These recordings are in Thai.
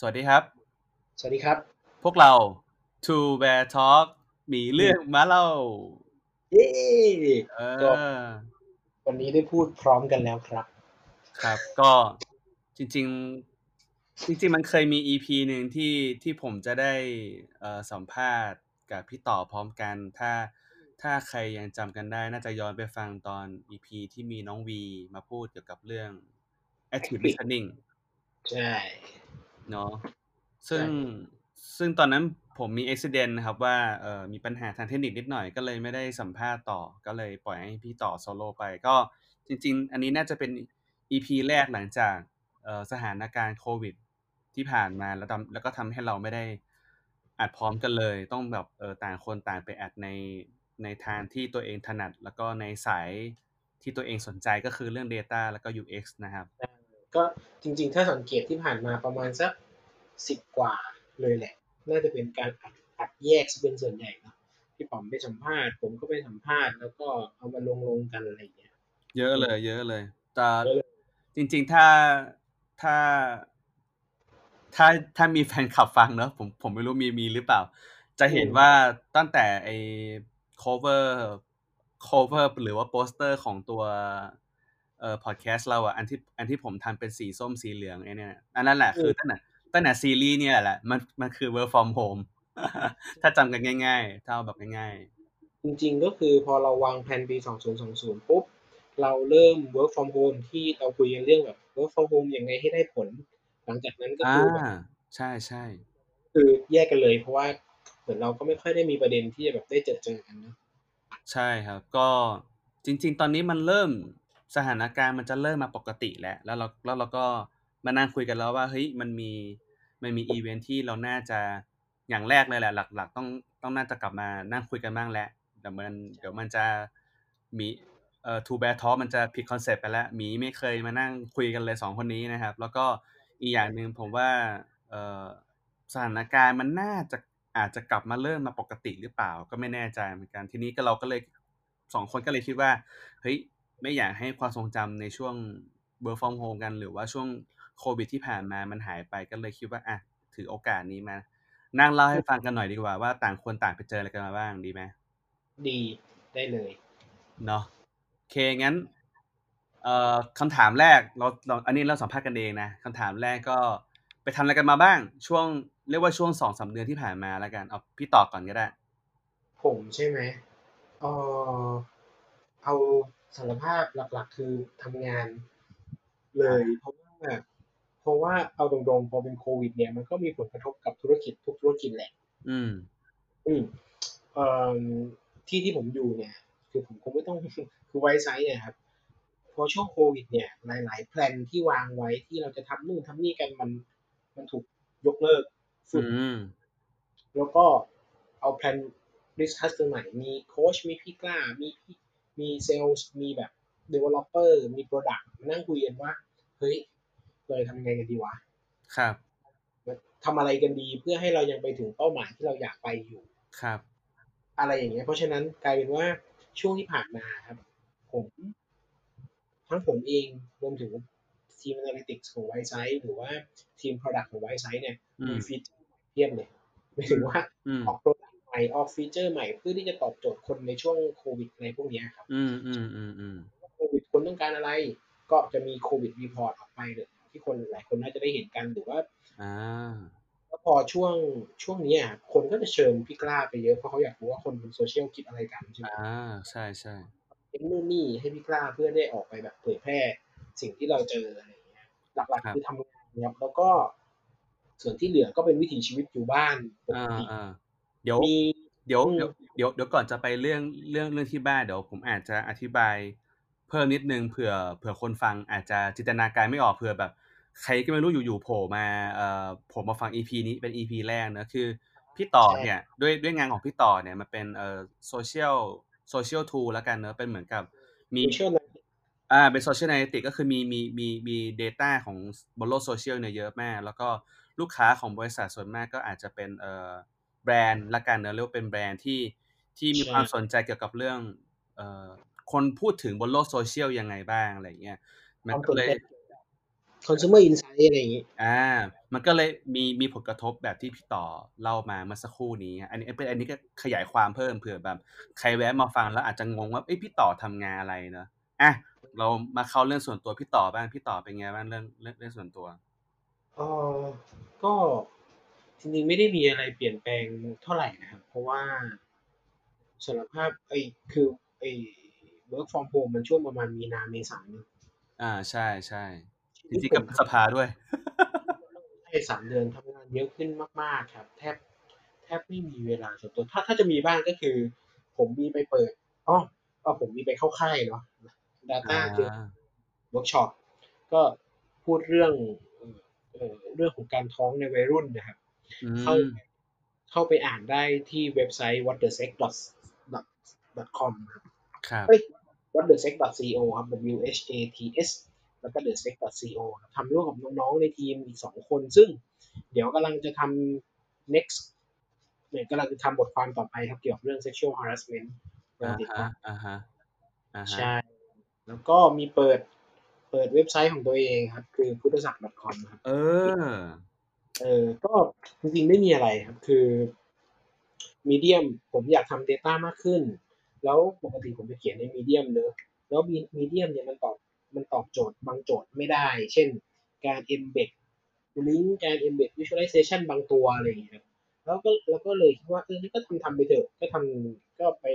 สวัสดีครับ สวัสดีครับ พวกเรา Two Bear Talk มีเรื่องมาเล่า เย้เอก็อวันนี้ได้พูดพร้อมกันแล้วครับ ครับ ก็จริง ๆ จริง ๆ มันเคยมี EP หนึ่งที่ที่ผมจะได้เอ่อสัมภาษณ์กับพี่ต่อพร้อมกัน ถ้าถ้าใครยังจำกันได้ น่าจะย้อนไปฟังตอน EP ที่มีน้องวีมาพูดเกี่ยวกับเรื่อง active listening ใช่ เนาะซึ่งใช่ซึ่งตอนนั้นผมมีอุบิเหตุนะครับว่าเอ่อมีปัญหาทางเทคนิคนิดหน่อยก็เลยไม่ได้สัมภาษณ์ต่อก็เลยปล่อยให้พี่ต่อโซโล่ไป ก็จริง ๆ อันนี้น่าจะเป็น EP แรกหลังจากเอ่อสถานการณ์โควิด ที่ผ่านมาแล้วทำแล้วก็ทำให้เราไม่ได้อัดพร้อมกันเลย ต้องแบบเออต่างคนต่างไปอัดในในทางที่ตัวเองถนัด แล้วก็ในสายที่ตัวเองสนใจก็คือเรื่อง Data แล้วก็ UX นะครับ ก็จริง ๆ ถ้าสังเกตที่ผ่านมาประมาณสักสิบกว่าเลยแหละ น่าจะเป็นการอัดอัดแยกเป็นส่วนใหญ่เนอะพี่ป๋อมไปสัมภาษณ์ผมก็ไปสัมภาษณ์แล้วก็เอามาลงลงๆกันอะไรอย่างเงี้ยเยอะเลย เยอะเลยแต่เยอะเลยจริง ๆ ถ้าถ้า ถ้าถ้ามีแฟนคลับฟังเนอะผมผมไม่รู้มีมีหรือเปล่า จะเห็นว่าตั้งแต่ไอ้ cover cover หรือว่าโปสเตอร์ของตัว เอ่อ podcast เราอะอันที่อันที่ผมทำเป็นสีส้มสีเหลืองไอ้เนี่ยอันนั้นแหละคือตั้งแต่ตั้งแต่ซีรีส์เนี่ยแหละมันมันคือ work from home ถ้าจำกันง่ายๆ ถ้าเอาแบบง่ายจริงๆก็คือพอเราวางแผนปี 2020 ปุ๊บ เราเริ่ม work from home ที่เราคุยกันเรื่องแบบ work from home ยังไงให้ได้ผล หลังจากนั้นๆก็อ่าคือแบบใช่ใช่คือแยกกันเลยเพราะว่าเหมือนเราก็ไม่ค่อยได้มีประเด็นที่จะแบบได้เจอเจอกันเนอะใช่ครับ ก็จริง ๆ ตอนนี้มันเริ่ม สถานการณ์มันจะเริ่มมาปกติแล้ว แล้วเราแล้วเราก็มานั่งคุยกันแล้วว่าเฮ้ยมันมีมันมีอีเวนท์ที่เราน่าจะอย่างแรกเลยแหละ หลัก ๆ ต้องต้องน่าจะกลับมานั่งคุยกันบ้างแล้วเดี๋ยวมันเดี๋ยวมันจะมีเอ่อ two bear talk มันจะผิด concept ไปแล้วหมีไม่เคยมานั่งคุยกันเลยสองคนนี้นะครับ แล้วก็อีกอย่างหนึ่งผมว่าเอ่อสถานการณ์มันน่าจะอาจจะกลับมาเริ่มมาปกติหรือเปล่าก็ไม่แน่ใจเหมือนกันทีนี้ก็เราก็เลยสองคนก็เลยคิดว่าเฮ้ย ไม่อยากให้ความทรงจำในช่วง work from home กัน หรือว่าช่วงโควิดที่ผ่านมามันหายไปก็เลยคิดว่าอะถือโอกาสนี้มา นั่งเล่าให้ฟังกันหน่อยดีกว่าว่าต่างคนต่างไปเจออะไรกันมาบ้างดีไหมดีได้เลยเนาะโอเคงั้นเอ่อคำถามแรกเราเราอันนี้เราสัมภาษณ์กันเองนะคำถามแรกก็ไปทำอะไรกันมาบ้าง ช่วงเรียกว่าช่วงสองสามเดือนที่ผ่านมาแล้วกันเอาพี่ตอบก่อนก็ได้ ผมใช่ไหมเออเอา สารภาพหลัก ๆ คือทำงาน เลยเพราะว่าเพราะว่าเอาตรงๆพอเป็นโควิด เนี่ยมันก็มีผลกระทบกับธุรกิจทุกธุรกิจแหละ อืม อืมเอ่อที่ที่ผมอยู่เนี่ย คือผมคงไม่ต้องคือ Wisesight เนี่ยครับพอช่วงโควิด เนี่ยหลาย ๆ plan ที่วางไว้ที่เราจะทำนู่นทำนี่กันมัน มันถูกยกเลิกสุอืดมแล้วก็เอา plan discuss กันใหม่มีโค้ชมีพี่กล้า มีพี่ มีเซลล์มีแบบ developer มี product มานั่งคุยกันว่า เฮ้ยเราจะทำยังไงกันดีวะครับทำอะไรกันดีเพื่อให้เรายังไปถึงเป้าหมายที่เราอยากไปอยู่ครับ อะไรอย่างเงี้ยเพราะฉะนั้นกลายเป็นว่าช่วงที่ผ่านมาครับผมทั้งผมเองรวมถึงทีม Analytics ของ Wisesight หรือว่าทีม Product ของ Wisesight เนี่ยมี อืม feature เพียบเลยหมายถึงว่าอืมออก Product ใหม่ ออก feature ใหม่เพื่อที่จะตอบโจทย์คนในช่วงโควิดในพวกเนี้ยครับ อืมอืมอืมอืมโควิดคนต้องการอะไร ก็จะมีโควิด report ออกไปเลยที่คนหลายคนน่าจะได้เห็นกันหรือว่าอ่าแล้วพอช่วงช่วงเนี้ยคนก็จะเชิญพี่กล้าไปเยอะเพราะเขาอยากรู้ว่าคนบนโซเชียลคิดอะไรกันใช่ไหมอ่าใช่ใช่เอ็นนู่นนี่ให้พี่กล้าเพื่อได้ออกไปแบบเผยแพร่สิ่งที่เราเจออะไรอย่างเงี้ยหลักๆคือทำงานครับแล้วก็ส่วนที่เหลือก็เป็นวิถีชีวิตอยู่บ้านปกอ่าติอ่า เดี๋ยวมีเดี๋ยวอืมเดี๋ยวเดี๋ยวเดี๋ยวก่อนจะไปเรื่องเรื่องเรื่องที่บ้านเดี๋ยวผมอาจจะอธิบายเพิ่มนิดนึงเผื่อเผื่อคนฟังอาจจะจินตนาการไม่ออกเผื่อแบบ ใครก็ไม่รู้อยู่ๆโผล่มาเอ่อผมมาฟัง EP นี้เป็น EP แรกนะคือพี่ต่อเนี่ยด้วยด้วยงานของพี่ต่อเนี่ยมันเป็นเอ่อโซเชียล social tool แล้วกันเนอะเป็นเหมือนกับมีโซเชียลอ่าเป็นโซเชียล a น a ติกก็คือมีมีมีมี Data ของบนโลกโซเชียลเนี่ยเยอะมาก แล้วก็ลูกค้าของบริษัทส่วนมากก็อาจจะเป็นเอ่อ แบรนด์ละกันเนอะเรียกว่าเป็นแบรนด์ที่ที่มีความสนใจเกี่ยวกับเรื่องเอ่อคนพูดถึงบนโลกโซเชียลยังไงบ้างอะไรอย่างเงี้ยมันก็เลย consumer insight อะไรอย่างงี้อ่า มันก็เลยมีมีผลกระทบแบบที่พี่ต่อเล่ามาเมื่อสักครู่นี้ อันนี้เป็นอันนี้ก็ขยายความเพิ่มเผื่อแบบ ใครแวะมาฟังแล้วอาจจะงงว่าเอ้ยพี่ต่อทำงานอะไรเนอะอะเรามาเข้าเรื่องส่วนตัวพี่ต่อบ้างพี่ต่อเป็นไงบ้างเรื่องเรื่องเรื่องส่วนตัวเออก็ จริงๆไม่ได้มีอะไรเปลี่ยนแปลงเท่าไหร่นะครับ เพราะว่าสารภาพไอ้คือไอ้ work from home มันช่วงประมาณมีนาเมษายนอ่าใช่ใช่จริงๆกับพฤษภาด้วยใช่สามเดือนทำงานเยอะขึ้นมากๆครับ แทบแทบไม่มีเวลาส่วนตัว ถ้าถ้าจะมีบ้างก็คือ ผมมีไปเปิดอ๋อก็ผมมีไปเข้าค่ายเนาะ Data อ่าคือเวิร์กช็อปก็พูดเรื่องเอ่อเรื่องของการท้องในวัยรุ่นนะครับอื เข้ามเข้าไปอ่านได้ที่เว็บไซต์ whatthesex.com ครับครับเอ้ย whatthesex.co ครับ w h a t s แล้วก็ thesex.co ครับทำร่วมกับน้องๆในทีมอีกสองคน ซึ่งเดี๋ยวกำลังจะทำ next เนี่ยกำลังจะทำบทความต่อไปครับเกี่ยวกับเรื่อง sexual harassment ลองอ่าติดฮะตามอ่าฮะอ่าฮะใช่ แล้วก็มีเปิดเปิดเว็บไซต์ของตัวเองครับ คือพุทธศักดิ์ .com ครับ เออ เออก็จริงๆไม่มีอะไรครับ คือมีเดียมผมอยากทำ Data มากขึ้น แล้วปกติผมจะเขียนในมีเดียมเนอะแล้วมีเดียมเนี่ยมันตอบมันตอบโจทย์บางโจทย์ไม่ได้ เช่นการ embed ลิงก์การ embed visualization บางตัวอะไรอย่างเงี้ยครับแล้วก็แล้วก็เลยคิดว่าเออก็ทำทำไปเถอะก็ทำก็ไป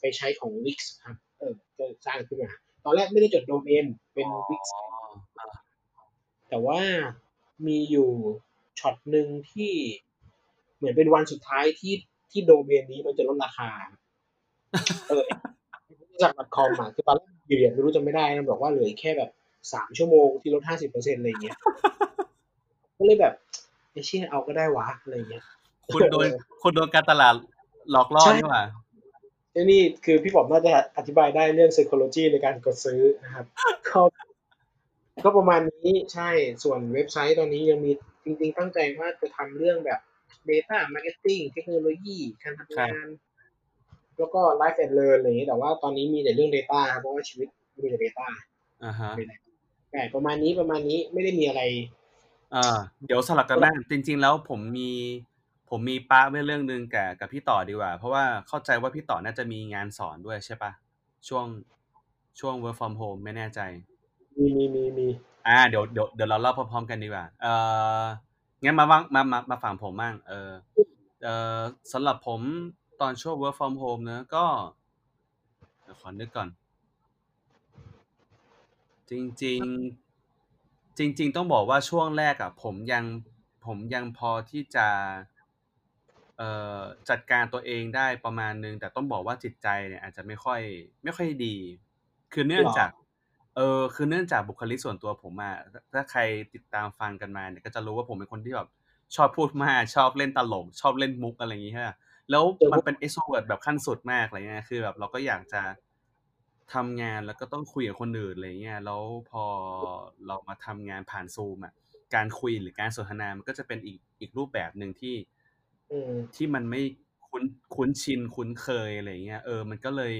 ไปใช้ของ Wix ครับเออก็สร้างขึ้นมา ตอนแรกไม่ได้จดโดเมนเป็น Wix แต่ว่า มีอยู่ช็อตหนึ่งที่เหมือนเป็นวันสุดท้ายที่ที่โดเมนนี้มันจะลดราคา เออจาก .com อะคือตอนแรกอยู่เนี่ยไม่รู้จะไม่ได้นะบอกว่าเหลือแค่แบบสามชั่วโมงที่ลดห้าสิบเปอร์เซ็นต์อะไรเงี้ยก็เลยแบบไอ้เชี่ยเอาก็ได้วะอะไรเงี้ยคุณโดนคุณโดนการตลาดหลอกล่อใช่นี่หว่าไอ้นี่คือพี่ผมน่าจะอธิบายได้เรื่อง psychology ในการกดซื้อนะครับก็ ก็ประมาณนี้ใช่ส่วนเว็บไซต์ตอนนี้ยังมีจริงๆตั้งใจว่าจะทำเรื่องแบบ data marketing เทคโนโลยีการทำงานแล้วก็ life and learn อะไรอย่างนี้แต่ว่าตอนนี้มีแต่เรื่อง data ครับเพราะว่าชีวิตมีแต่ data อ่าฮะแต่ประมาณนี้ประมาณนี้ไม่ได้มีอะไรอ่าเดี๋ยวสลับกันบ้างจริง ๆ แล้วผมมีผมมีป้าไว้เรื่องหนึ่งกับกับพี่ต่อดีกว่า เพราะว่าเข้าใจว่าพี่ต่อน่าจะมีงานสอนด้วยใช่ปะช่วงช่วง work from home ไม่แน่ใจ มีมีมีมีอ่าเดี๋ยวเดี๋ยวเดี๋ยวเราเล่าพร้อมๆกันดีกว่า เอองั้นมาว่างมามามาฝั่งผมบ้างเออเออสำหรับผมตอนช่วง work from home เนอะก็เดี๋ยวขอนึกก่อน จริง ๆ จริง ๆ ต้องบอกว่าช่วงแรกอะผมยังผมยังพอที่จะเอ่อจัดการตัวเองได้ประมาณนึง แต่ต้องบอกว่าจิตใจเนี่ยอาจจะไม่ค่อย ไม่ค่อยดี คือเนื่องจาก เออคือเนื่องจากบุคลิกส่วนตัวผมอะถ้าใครติดตามฟังกันมาเนี่ยก็จะรู้ว่าผมเป็นคนที่แบบชอบพูดมากชอบเล่นตลกชอบเล่นมุกอะไรอย่างงี้ใช่ไหมแล้วมันเป็น extrovert แบบขั้นสุดมากอะไรเงี้ยคือแบบเราก็อยากจะทำงานแล้วก็ต้องคุยกับคนอื่นอะไรเงี้ยแล้วพอเรามาทำงานผ่านซูมอะการคุยหรือการสนทนามันก็จะเป็นอีกอีกรูปแบบหนึ่งที่อืมที่มันไม่คุ้นคุ้นชินคุ้นเคยอะไรเงี้ยเออ มันก็เลย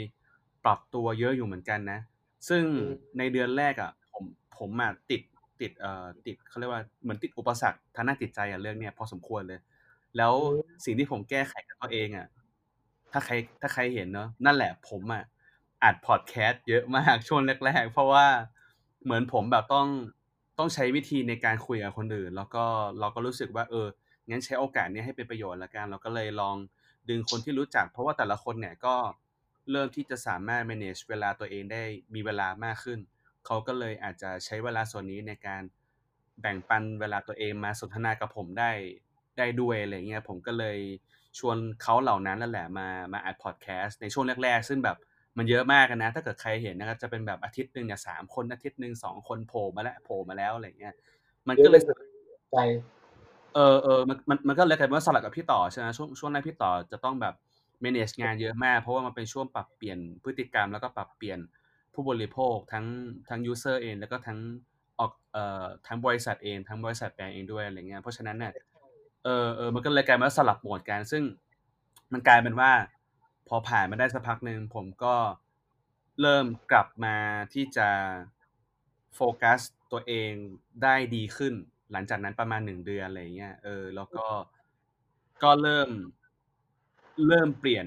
ปรับตัวเยอะอยู่เหมือนกันนะ ซึ่งอืมในเดือนแรกอะ ผมผมอะติดติดเอ่อติดเขาเรียกว่าเหมือนติดอุปสรรคทางด้านจิตใจอะเรื่องเนี้ยพอสมควรเลย แล้วสิ่งที่ผมแก้ไขกับตัวเองอะถ้าใครถ้าใครเห็นเนาะนั่นแหละผมอะอัดพอดแคสต์เยอะมากช่วงแรกๆ เพราะว่าเหมือนผมแบบต้องต้องใช้วิธีในการคุยกับคนอื่น แล้วก็เราก็รู้สึกว่า เอองั้นใช้โอกาสนี้ให้เป็นประโยชน์ละกันเราก็เลยลองดึงคนที่รู้จัก เพราะว่าแต่ละคนเนี่ยก็ เริ่มที่จะสามารถ manage เวลาตัวเองได้มีเวลามากขึ้น เขาก็เลยอาจจะใช้เวลาส่วนนี้ในการแบ่งปันเวลาตัวเองมาสนทนากับผมได้ได้ด้วยอะไรเงี้ยผมก็เลยชวนเขาเหล่านั้นนั่นแหละมามาอัดพอดแคสต์ในช่วงแรก ๆ ซึ่งแบบมันเยอะมากนะ ถ้าเกิดใครเห็นนะครับจะเป็นแบบอาทิตย์หนึ่งเนี่ยสามคนอาทิตย์หนึ่งสองคนโผล่มาแล้วโผล่มาแล้วอะไรเงี้ย มันก็เลยใจเออเออมันมันมันก็เลยกลายเป็นว่าสลับกับพี่ต่อใช่ไหมช่วงช่วงแรกพี่ต่อจะต้องแบบ manage งานเยอะมาก เพราะว่ามันเป็นช่วงปรับเปลี่ยนพฤติกรรม แล้วก็ปรับเปลี่ยนผู้บริโภคทั้งทั้ง user เอง แล้วก็ทั้งออกเอ่อทั้งบริษัทเองทั้งบริษัทแปลงเองด้วยอะไรเงี้ยเพราะฉะนั้นเนี่ยเออเออมันก็เลยกลายเป็นว่าสลับโหมดกันซึ่งมันกลายเป็นว่า พอผ่านมาได้สักพักหนึ่งผมก็เริ่มกลับมาที่จะโฟกัสตัวเองได้ดีขึ้น หลังจากนั้นประมาณหนึ่งเดือนอะไรเงี้ยเออแล้วก็ก็เริ่ม เริ่มเปลี่ยน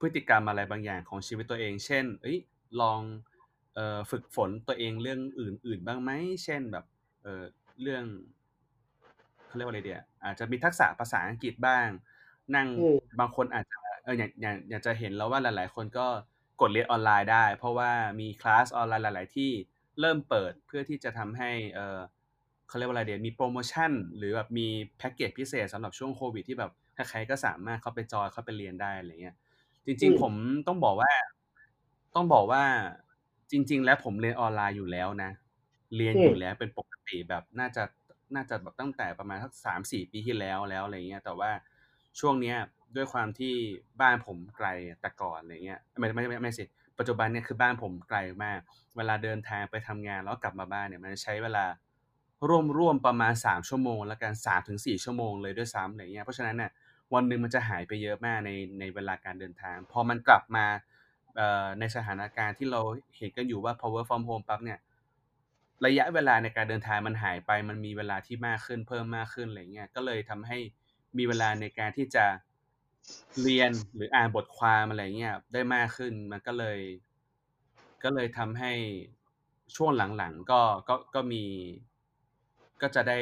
พฤติกรรมอะไรบางอย่างของชีวิตตัวเอง เช่น เอ้ยลองเอ่อฝึกฝนตัวเองเรื่องอื่น ๆ บ้างไหมเช่นแบบเอ่อเรื่องเขาเรียกว่าอะไรเดียอาจจะมีทักษะภาษาอังกฤษบ้าง นั่งบางคนอาจจะเอออย่างอย่างอยากจะเห็นแล้วว่าหลาย ๆ คนก็กดเรียนออนไลน์ได้ เพราะว่ามีคลาสออนไลน์หลาย ๆ ที่เริ่มเปิดเพื่อที่จะทำให้เออ เขาเรียกว่าอะไรเดียมีโปรโมชั่น หรือแบบมีแพ็กเกจพิเศษสำหรับช่วงโควิดที่แบบใครๆก็สามารถเข้าไปจอยเข้าไปเรียนได้อะไรเงี้ย จริง ๆ ผมต้องบอกว่า ต้องบอกว่าจริง ๆ แล้วผมเรียนออนไลน์อยู่แล้วนะ เรียนอยู่แล้วเป็นปกติแบบน่าจะน่าจะแบบตั้งแต่ประมาณสักสามสี่ปีที่แล้วแล้วอะไรเงี้ย แต่ว่าช่วงเนี้ยด้วยความที่บ้านผมไกลแต่ก่อนอะไรเงี้ยไม่ไม่ไม่ไม่สิปัจจุบันเนี่ยคือบ้านผมไกลมาก เวลาเดินทางไปทำงานแล้วกลับมาบ้านเนี่ยมันใช้เวลา ร่วมร่วมประมาณสามชั่วโมงแล้วกันสามถึงสี่ชั่วโมงเลยด้วยซ้ำอะไรเงี้ยเพราะฉะนั้นเนี่ยวันหนึ่งมันจะหายไปเยอะมากในในเวลาการเดินทาง พอมันกลับมาในสถานการณ์ที่เราเห็นกันอยู่ว่า power from home ปั๊บเนี่ยระยะเวลาในการเดินทางมันหายไป มันมีเวลาที่มากขึ้นเพิ่มมากขึ้นอะไรเงี้ยก็เลยทำให้มีเวลาในการที่จะเรียนหรืออ่านบทความอะไรเงี้ยได้มากขึ้นมันก็เลย ก็เลยทำให้ช่วงหลังๆก็ก็ก็มี ก็จะได้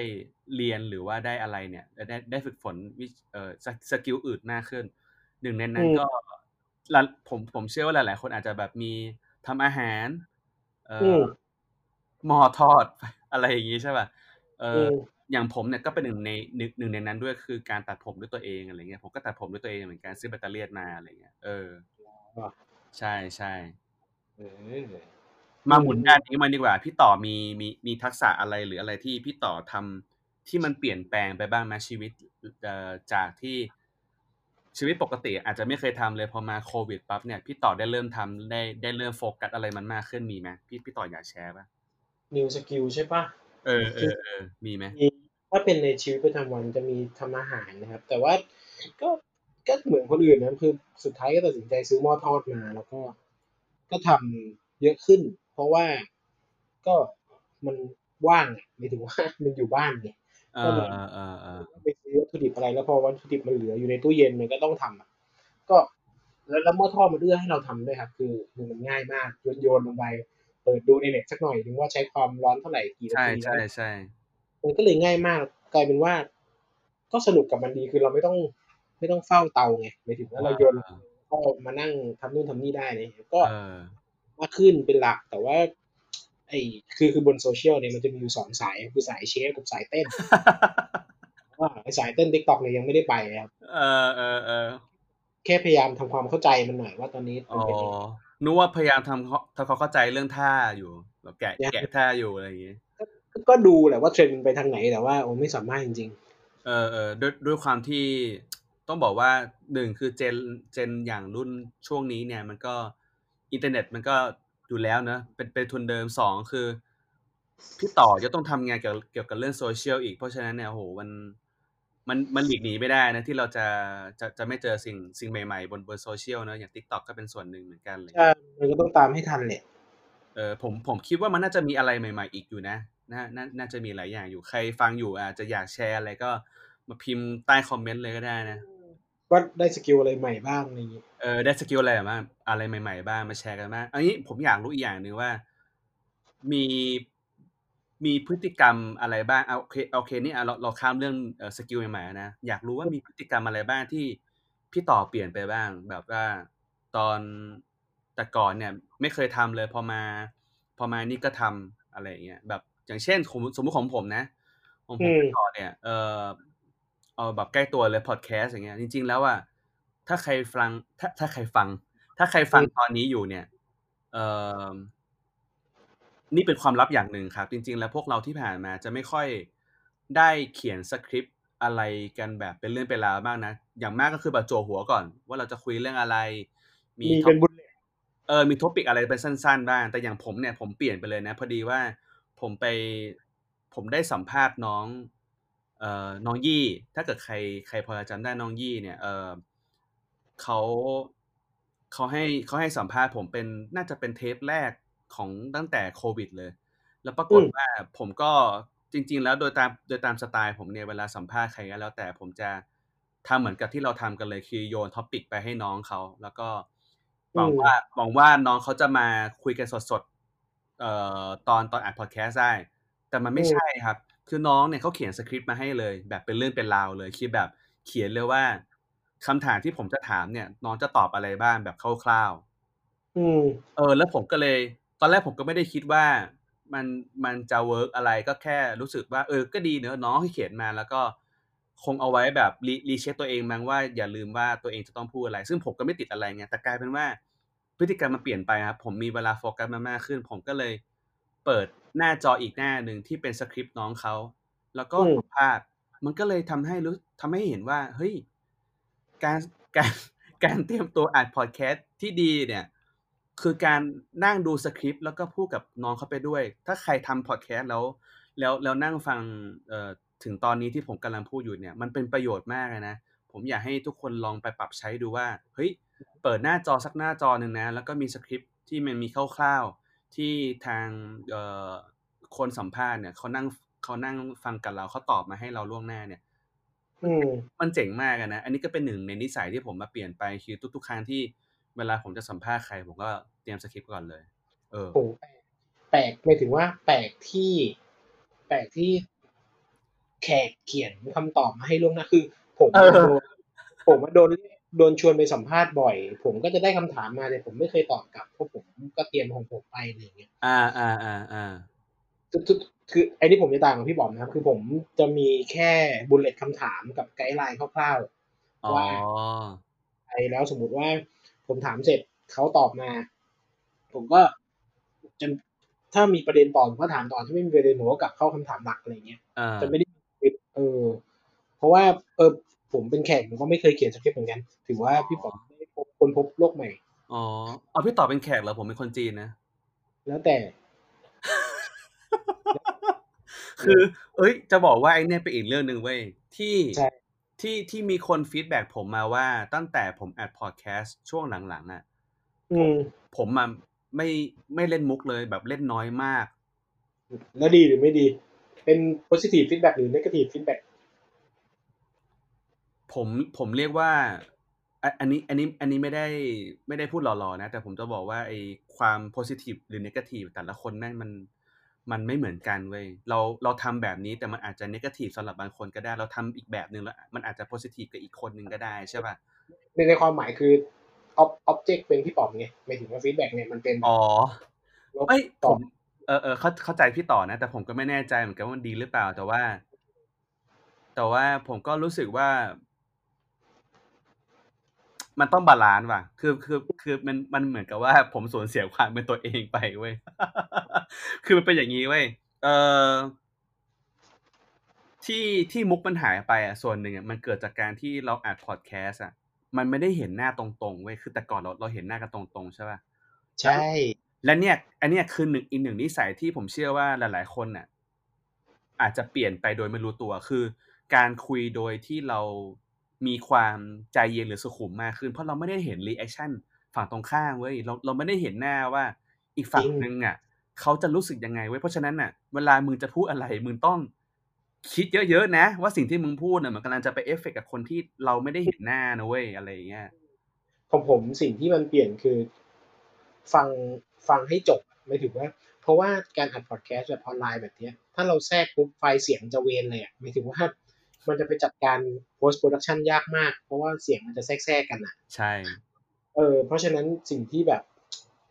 เรียนหรือว่าได้อะไรเนี่ย ได้ได้ฝึกฝนวิเอ่อสกิลอื่นมากขึ้น หนึ่งในนั้นก็ผมผมเชื่อว่าหลาย ๆ คนอาจจะแบบมีทำอาหาร เอ่อหม้อทอดอะไรอย่างงี้ใช่ป่ะเอออย่างผมเนี่ยก็เป็นหนึ่งในหนึ่งในนั้นด้วยคือการตัดผมด้วยตัวเองอะไรเงี้ยผมก็ตัดผมด้วยตัวเองเหมือนกันซื้อแบตเตอรี่มาอะไรเงี้ยเออใช่ใช่ มาหมุนด้านนี้มาดีกว่า พี่ต่อมีมีมีทักษะอะไรหรืออะไรที่พี่ต่อทำที่มันเปลี่ยนแปลงไปบ้างไหมชีวิตเอ่อจากที่ชีวิตปกติอาจจะไม่เคยทำเลยพอมาโควิดปั๊บเนี่ยพี่ต่อได้เริ่มทำได้ได้เริ่มโฟกัสอะไรมันมากขึ้นมีไหมพี่พี่ต่ออยากแชร์ป่ะ new skill ใช่ป่ะเออเออเออมีไหมถ้าเป็นในชีวิตประจำวันจะมีทำอาหารนะครับ แต่ว่าก็ก็เหมือนคนอื่นนะคือสุดท้ายก็ตัดสินใจซื้อหม้อทอดมา แล้วก็ก็ทำเยอะขึ้นเพ ราะว่าก็มันว่างหมายถึงว่ามันอยู่บ้านเนี่ยก็เลยไปซื้อวัตถุดิบอะไรแล้วพอวัตถุดิบมันเหลืออยู่ในตู้เย็นมันก็ต้องทำก็แล้วแล้วหม้อทอดมันเอื้อให้เราทำด้วยครับคือมันง่ายมากโยนโยนลงไปเปิดดูในเน็ตสักหน่อยถึงว่าใช้ความร้อนเท่าไหร่กี่นาทีใช่ใช่ใช่มันก็เลยง่ายมากกลายเป็นว่า ก็สนุกกับมันดีคือเราไม่ต้อง ไม่ต้องเฝ้าเตาไงหมายถึงว่าเราโยนก็มานั่งทำนู่นทำนี่ได้เลยก็ มากขึ้นเป็นหลัก แต่ว่าไอ้คือคือบนโซเชียลเนี่ยมันจะมีอยู่สองสายคือสายเชฟกับสายเต้นว่าไอ้สายเต้น TikTok เนี่ยยังไม่ได้ไปครับ เออเออเออแค่พยายามทำความเข้าใจมันหน่อยว่าตอนนี้มันเป็นยังไงนึกว่าพยายามทำทำความเข้าใจเรื่องท่าอยู่แบบแกะแกะท่าอยู่อะไรอย่างเงี้ยก็ดูแหละว่าเทรนด์ไปทางไหนแต่ว่าโอ้ไม่สามารถจริงๆเออเออด้วยด้วยความที่ต้องบอกว่าหนึ่งคือ gen gen อย่างรุ่นช่วงนี้เนี่ย มันก็ อินเทอร์เน็ตมันก็อยู่แล้วเนอะเป็นเป็นทุนเดิมสองคือ พี่ต่อจะต้องทำงานเกี่ยวเกี่ยวกับเรื่องโซเชียลอีก เพราะฉะนั้นเนี่ยโหมันมันมันหลีกหนีไม่ได้นะที่เราจะจะจะไม่เจอสิ่งสิ่งใหม่ๆ บนบนโซเชียลเนอะอย่าง TikTok ก็เป็นส่วนหนึ่งเหมือนกันเลยใช่มันก็ต้องตามให้ทันแหละเออผมผมคิดว่ามันน่าจะมีอะไรใหม่ ๆ อีกอยู่นะน่าน่าน่าจะมีหลายอย่างอยู่ใครฟังอยู่อาจจะอยากแชร์อะไรก็มาพิมพ์ใต้ comment เลยก็ได้นะ ว่าได้ skill อะไรใหม่บ้างอะไรอย่างนี้เออได้ skill อะไรบ้างอะไรใหม่ ๆ บ้างมาแชร์กันบ้างอันนี้ผมอยากรู้อีกอย่างหนึ่งว่า มีมีพฤติกรรมอะไรบ้างเอาโอเคโอเคนี่เราเราข้ามเรื่อง skill ใหม่ๆนะอยากรู้ว่ามีพฤติกรรมอะไรบ้างที่พี่ต่อเปลี่ยนไปบ้าง แบบว่าตอนแต่ก่อนเนี่ย ไม่เคยทำเลย พอมา พอมานี่ก็ทำอะไรเงี้ยแบบอย่างเช่นสมมติของผมนะของผมต่อเนี่ยเออ เอาแบบใกล้ตัวเลยพอดแคสต์อย่างเงี้ยจริง ๆ แล้วอะถ้าใครฟังถ้าถ้าใครฟัง ถ้าใครฟังตอนนี้อยู่เนี่ย เออนี่เป็นความลับอย่างหนึ่งครับ จริง ๆ แล้วพวกเราที่ผ่านมาจะไม่ค่อยได้เขียนสคริปต์อะไรกันแบบเป็นเรื่องเป็นราวบ้างนะ อย่างมากก็คือแบบจั่วหัวก่อน ว่าเราจะคุยเรื่องอะไร มีเป็น bullet เออมี topic อะไรเป็นสั้น ๆ บ้าง แต่อย่างผมเนี่ยผมเปลี่ยนไปเลยนะ พอดีว่าผมไปผมได้สัมภาษณ์น้อง เอ่อน้องยี่ ถ้าเกิดใครใครพอจะจำได้น้องยี่เนี่ยเออเขาเขาให้เขาให้สัมภาษณ์ผมเป็นน่าจะเป็นเทปแรกของตั้งแต่โควิดเลย แล้วปรากฏว่าผมก็จริง ๆ แล้วโดยตามโดยตามสไตล์ผมเนี่ยเวลาสัมภาษณ์ใครก็แล้ว แต่ผมจะทำเหมือนกับที่เราทำกันเลยคือโยน topic ไปให้น้องเขาแล้วก็หวังว่าหวังว่าน้องเขาจะมาคุยกันสดๆเอ่อตอนตอนอัดพอดแคสต์ได้ แต่มันไม่ใช่ครับ คือน้องเนี่ยเขาเขียนสคริปต์มาให้เลย แบบเป็นเรื่องเป็นราวเลยคือแบบเขียนเลยว่าคำถามที่ผมจะถามเนี่ย น้องจะตอบอะไรบ้างแบบคร่าวๆอืมเออ แล้วผมก็เลย ตอนแรกผมก็ไม่ได้คิดว่ามันมันจะ work อะไรก็แค่รู้สึกว่า เออ ก็ดีเนอะน้องที่เขียนมาแล้วก็คงเอาไว้แบบ re re-check ตัวเองมั้งว่าอย่าลืมว่าตัวเองจะต้องพูดอะไร ซึ่งผมก็ไม่ติดอะไรไงแต่กลายเป็นว่าพฤติกรรมมันเปลี่ยนไปครับผมมีเวลาโฟกัสมามากขึ้น ผมก็เลย เปิดหน้าจออีกหน้าหนึ่งที่เป็นสคริปต์น้องเขาแล้วก็อืมสัมภาษณ์มันก็เลยทำให้รู้ทำให้เห็นว่าเฮ้ยการการการเตรียมตัวอัดพอดแคสต์ที่ดีเนี่ย คือการนั่งดูสคริปต์แล้วก็พูดกับน้องเขาไปด้วย ถ้าใครทำพอดแคสต์แล้ว แล้วแล้วนั่งฟังเอ่อถึงตอนนี้ที่ผมกำลังพูดอยู่เนี่ย มันเป็นประโยชน์มากเลยนะ ผมอยากให้ทุกคนลองไปปรับใช้ดูว่า เฮ้ย เปิดหน้าจอสักหน้าจอหนึ่งนะ แล้วก็มีสคริปต์ที่มันมีคร่าวๆ ที่ทางเอ่อคนสัมภาษณ์เนี่ยเขานั่งเขานั่งฟังกับเราเขาตอบมาให้เราล่วงหน้าเนี่ยอืมมันเจ๋งมากอะนะ อันนี้ก็เป็นหนึ่งในนิสัยที่ผมมาเปลี่ยนไปคือทุกๆครั้งที่เวลาผมจะสัมภาษณ์ใคร ผมก็เตรียมสคริปต์ก่อนเลย เออโหแปลกหมายถึงว่า แปลกที่ แปลกที่แขกเขียนคำตอบมาให้ล่วงหน้าคือ ผมเออโดนผมมาโดน โดนชวนไปสัมภาษณ์บ่อย ผมก็จะได้คำถามมาแต่ผมไม่เคยตอบกลับเพราะผมก็เตรียมของผมไปอะไรอย่างเงี้ย อ่าอ่าอ่าอ่าคือคือคือไอ้นี่ผมจะต่างกับพี่บอมนะครับคือผมจะมีแค่ bullet คำถามกับ guideline คร่าวๆอ๋อว่าไปแล้วสมมุติว่า ผมถามเสร็จเขาตอบมา ผมก็จะถ้ามีประเด็นต่อผมก็ถามต่อถ้าไม่มีประเด็นผมก็กลับเข้าคำถามหลักอะไรเงี้ยอ่าจะไม่ได้เออเพราะว่าเออ ผมเป็นแขกผมก็ไม่เคยเขียนสคริปต์เหมือนกัน ถือว่าพี่ป๋อมได้พบคนพบโลกใหม่ อ๋อเอาพี่ต่อเป็นแขกเหรอผมเป็นคนจีนนะ แล้วแต่ คือ เอ้ย จะบอกว่าไอ้เนี่ยเป็นอีกเรื่องหนึ่งเว้ยที่ใช่ที่ที่มีคน feedback ผมมาว่าตั้งแต่ผมอัดพอดแคสต์ช่วงหลังๆอะอืมผมมาไม่ไม่เล่นมุกเลยแบบเล่นน้อยมาก แล้วดีหรือไม่ดี เป็น positive feedback หรือ negative feedback ผมผมเรียกว่าอะอันนี้อันนี้อันนี้ไม่ได้ไม่ได้พูดหล่อๆนะ แต่ผมจะบอกว่าไอ้ความ positive หรือ negative แต่ละคนแม่งมันมันไม่เหมือนกันเว้ยเราเราทำแบบนี้แต่มันอาจจะ negative สำหรับบางคนก็ได้ เราทำอีกแบบหนึ่งแล้ว มันอาจจะ positive กับอีกคนหนึ่งก็ได้ใช่ป่ะในในความหมายคือ ob- object เป็นพี่ป๋อมไงหมายถึงว่า feedback เนี่ยมันเป็นอ๋อลบเอ้ยผต่อมเออเออเข้าเข้าใจพี่ต่อนะ แต่ผมก็ไม่แน่ใจเหมือนกันว่ามันดีหรือเปล่าแต่ว่า แต่ว่าผมก็รู้สึกว่า มันต้อง balance ว่ะ คือคือคือมันมันเหมือนกับว่า ผมสูญเสียความเป็นตัวเองไปเว้ย คือมันเป็นอย่างนี้เว้ย เออที่ที่มุกมันหายไปอะ ส่วนหนึ่งอะมันเกิดจากการที่เราอัดพอดแคสต์อะ มันไม่ได้เห็นหน้าตรงๆเว้ย คือแต่ก่อนเราเราเห็นหน้ากันตรงๆใช่ป่ะ ใช่ และเนี่ย อันเนี้ยคือหนึ่งอีกหนึ่งนิสัยที่ผมเชื่อว่าหลาย ๆ คนน่ะ อาจจะเปลี่ยนไปโดยไม่รู้ตัว คือ การคุยโดยที่เรา มีความใจเย็นหรือสุขุมมากขึ้น เพราะเราไม่ได้เห็น reaction ฝั่งตรงข้ามเว้ยเราเราไม่ได้เห็นหน้าว่าอีกฝั่งหนึ่งอะเขาจะรู้สึกยังไงเว้ยเพราะฉะนั้นน่ะ เวลามึงจะพูดอะไรมึงต้องคิดเยอะๆนะ ว่าสิ่งที่มึงพูดเน่ะมันกำลังจะไปเอฟเฟกต์กับคนที่เราไม่ได้เห็นหน้านะเว้ยอะไรอย่างเงี้ยของผมสิ่งที่มันเปลี่ยนคือ ฟังฟังให้จบไม่ถือว่า เพราะว่าการอัดพอดแคสต์แบบออนไลน์แบบเนี้ย ถ้าเราแทรกปุ๊บไฟเสียงจะเวนเลยอะหมายถึงว่า มันจะไปจัดการ post production ยากมาก เพราะว่าเสียงมันจะแทรกๆกันอะ ใช่ เออ เพราะฉะนั้นสิ่งที่แบบ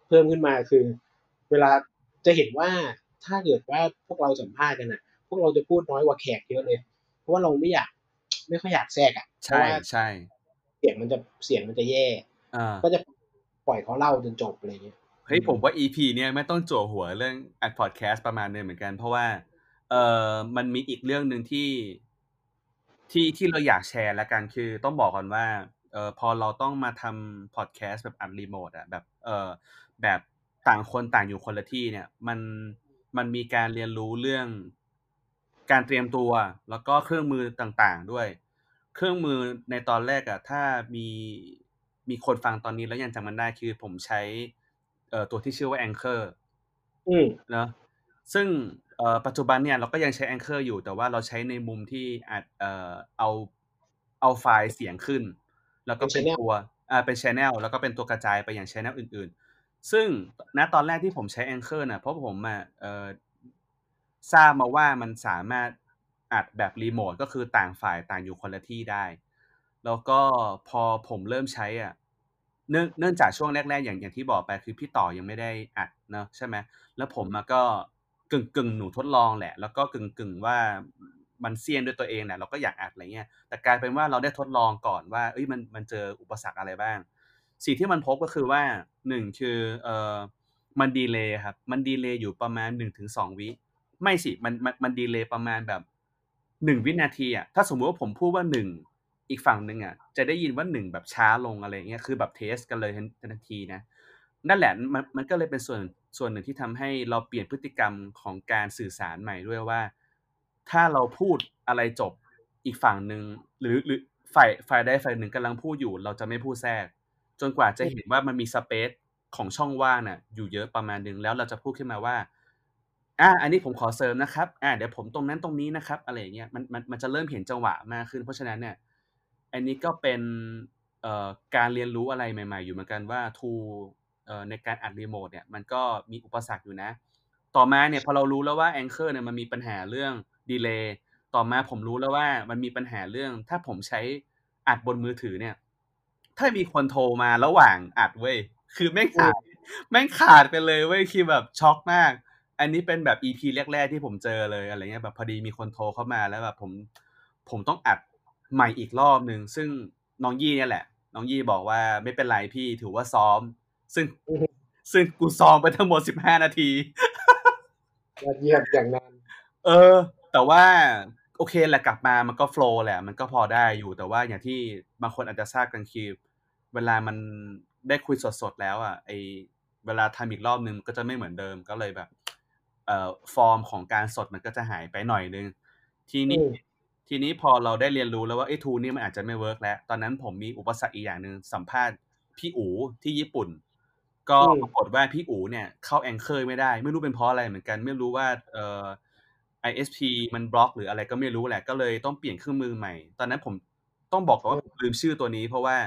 เพิ่มขึ้นมาคือ เวลาจะเห็นว่าถ้าเกิดว่าพวกเราสัมภาษณ์กันอะ พวกเราจะพูดน้อยกว่าแขกเยอะเลย เพราะว่าเราไม่อยาก ไม่ค่อยอยากแทรกอะเพใช่ราะว่าใช่เสียงมันจะเสียงมันจะแย่อ่าก็จะปล่อยเขาเล่าจนจบอะไรเงี้ยเฮ้ยผมว่า EP เนี่ยไม่ต้องจั่วหัวเรื่องอัดพอดแคสต์ประมาณนึงเหมือนกัน เพราะว่าเอ่อมันมีอีกเรื่องหนึ่งที่ ที่ที่เราอยากแชร์ละกันคือต้องบอกก่อนว่าเอ่อพอเราต้องมาทำพอดแคสต์แบบอัดรีโมทอะแบบเอ่อแบบต่างคนต่างอยู่คนละที่เนี่ย มันมันมีการเรียนรู้เรื่องการเตรียมตัว แล้วก็เครื่องมือต่างๆด้วย เครื่องมือในตอนแรกอะถ้ามีมีคนฟังตอนนี้แล้วยังจำมันได้คือผมใช้เอ่อตัวที่ชื่อว่า Anchor อืมเนอะซึ่ง เอ่อปัจจุบันเนี่ยเราก็ยังใช้ Anchor อยู่ แต่ว่าเราใช้ในมุมที่อาจเอ่อเอาเอาไฟล์เสียงขึ้น แล้วก็เป็นตัวอ่าเป็น channel แล้วก็เป็นตัวกระจายไปอย่าง channel อื่น ๆ ซึ่งณตอนแรกที่ผมใช้ Anchor น่ะเพราะผมอะเอ่อทราบมาว่ามันสามารถอัดแบบรีโมทก็คือต่างฝ่ายต่างอยู่คนละที่ได้ แล้วก็พอผมเริ่มใช้อะเนื่องเนื่องจากช่วงแรก ๆ อย่างอย่างที่บอกไปคือพี่ต่อยังไม่ได้อัดเนาะใช่ไหมแล้วผมมาก็ กึ่งกึ่งหนูทดลองแหละ แล้วก็กึ่งกึ่งว่ามันเซียนด้วยตัวเองแหละเราก็อยากอัดอะไรเงี้ยแต่กลายเป็นว่าเราได้ทดลองก่อนว่าเอ้ยมันมันเจออุปสรรคอะไรบ้าง สิ่งที่มันพบก็คือว่าหนึ่งคือเอ่อมัน delay ครับ มัน delay อยู่ประมาณหนึ่งถึงสองวิไม่สิมันมันมัน delay ประมาณแบบหนึ่งวินาทีอะถ้าสมมุติว่าผมพูดว่าหนึ่งอีกฝั่งหนึ่งอะจะได้ยินว่าหนึ่งแบบช้าลงอะไรเงี้ยคือแบบเทสกันเลยทันทีนะนั่นแหละมันมันก็เลยเป็นส่วน ส่วนหนึ่งที่ทำให้เราเปลี่ยนพฤติกรรมของการสื่อสารใหม่ด้วยว่า ถ้าเราพูดอะไรจบอีกฝั่งหนึ่งหรือหรือฝ่ายฝ่ายใดฝ่ายหนึ่งกำลังพูดอยู่ เราจะไม่พูดแทรก จนกว่าจะเห็นว่ามันมีสเปซของช่องว่างน่ะ อยู่เยอะประมาณหนึ่งแล้วเราจะพูดขึ้นมาว่าอ่าอันนี้ผมขอเสริมนะครับอ่าเดี๋ยวผมตรงนั้นตรงนี้นะครับ อะไรเงี้ยมันมันมันจะเริ่มเห็นจังหวะมากขึ้น เพราะฉะนั้นเนี่ย อันนี้ก็เป็นเอ่อการเรียนรู้อะไรใหม่ ๆ อยู่เหมือนกันว่าทู ในการอัดรีโมทเนี่ยมันก็มีอุปสรรคอยู่นะ ต่อมาเนี่ยพอเรารู้แล้วว่า Anchor เนี่ยมันมีปัญหาเรื่องดีเลย์ต่อมาผมรู้แล้วว่ามันมีปัญหาเรื่อง ถ้าผมใช้อัดบนมือถือเนี่ย ถ้ามีคนโทรมาระหว่างอัดเว้ยคือแม่งขาดแม่งขาดไปเลยเว้ยคือแบบช็อกมาก อันนี้เป็นแบบ EP แรก ๆ ที่ผมเจอเลยอะไรเงี้ยแบบพอดีมีคนโทรเข้ามาแล้วแบบผมผมต้องอัดใหม่อีกรอบหนึ่งซึ่งน้องยี่เนี่ยแหละ น้องยี่บอกว่าไม่เป็นไรพี่ถือว่าซ้อม ซึ่งซึ่งกูซ้อมไปทั้งหมดสิบห้านาทียอดเยี่ยมอย่างนั้น เออ แต่ว่าโอเคแหละกลับมามันก็ flow แหละ มันก็พอได้อยู่แต่ว่าอย่างที่บางคนอาจจะทราบกันคือเวลามันได้คุยสดๆแล้วอะไอเวลาทำอีกรอบนึงก็จะไม่เหมือนเดิมก็เลยแบบ เอ่อฟอร์มของการสดมันก็จะหายไปหน่อยนึง ทีนี้ทีนี้พอเราได้เรียนรู้แล้วว่าไอ้ tool นี่มันอาจจะไม่ work แล้ว ตอนนั้นผมมีอุปสรรคอีกอย่างหนึ่งสัมภาษณ์พี่อู๋ที่ญี่ปุ่น ก็ปรากฏว่าพี่อู๋เนี่ยเข้า Anchor ไม่ได้ ไม่รู้เป็นเพราะอะไรเหมือนกัน ไม่รู้ว่าเอ่อ ISP มันบล็อกหรืออะไรก็ไม่รู้แหละก็เลยต้องเปลี่ยนเครื่องมือใหม่ ตอนนั้นผมต้องบอกก่อนว่าผมลืมชื่อตัวนี้ เพราะว่า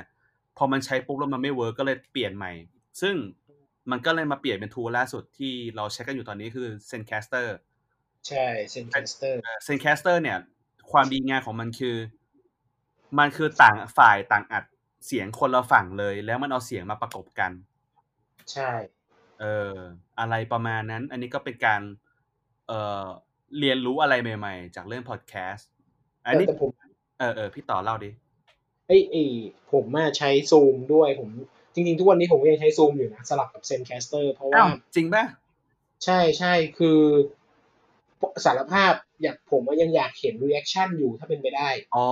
พอมันใช้ปุ๊บแล้วมันไม่เวิร์กก็เลยเปลี่ยนใหม่ ซึ่งมันก็เลยมาเปลี่ยนเป็นทูล่าสุดที่เราใช้กันอยู่ตอนนี้คือ Zencaster ใช่ Zencaster Zencaster เนี่ย ความดีงานของมันคือ มันคือต่างฝ่ายต่างอัดเสียงคนละฝั่งเลย แล้วมันเอาเสียงมาประกบกัน ใช่ เออ อะไรประมาณนั้น อันนี้ก็เป็นการ เอ่อ เรียนรู้อะไรใหม่ๆ จากเรื่องพอดแคสต์ อันนี้ แต่ผมเออเออพี่ต่อเล่าดิ ไอ้ไอ้ผมมาใช้ซูมด้วยผม จริงๆ ทุกวันนี้ผมก็ยังใช้ซูมอยู่นะ สลับกับ Zencaster เพราะว่าอ้าว จริงป่ะ ใช่ใช่คือสารภาพอยากผมว่ายังอยากเห็น reaction อยู่ถ้าเป็นไปได้ อ๋อ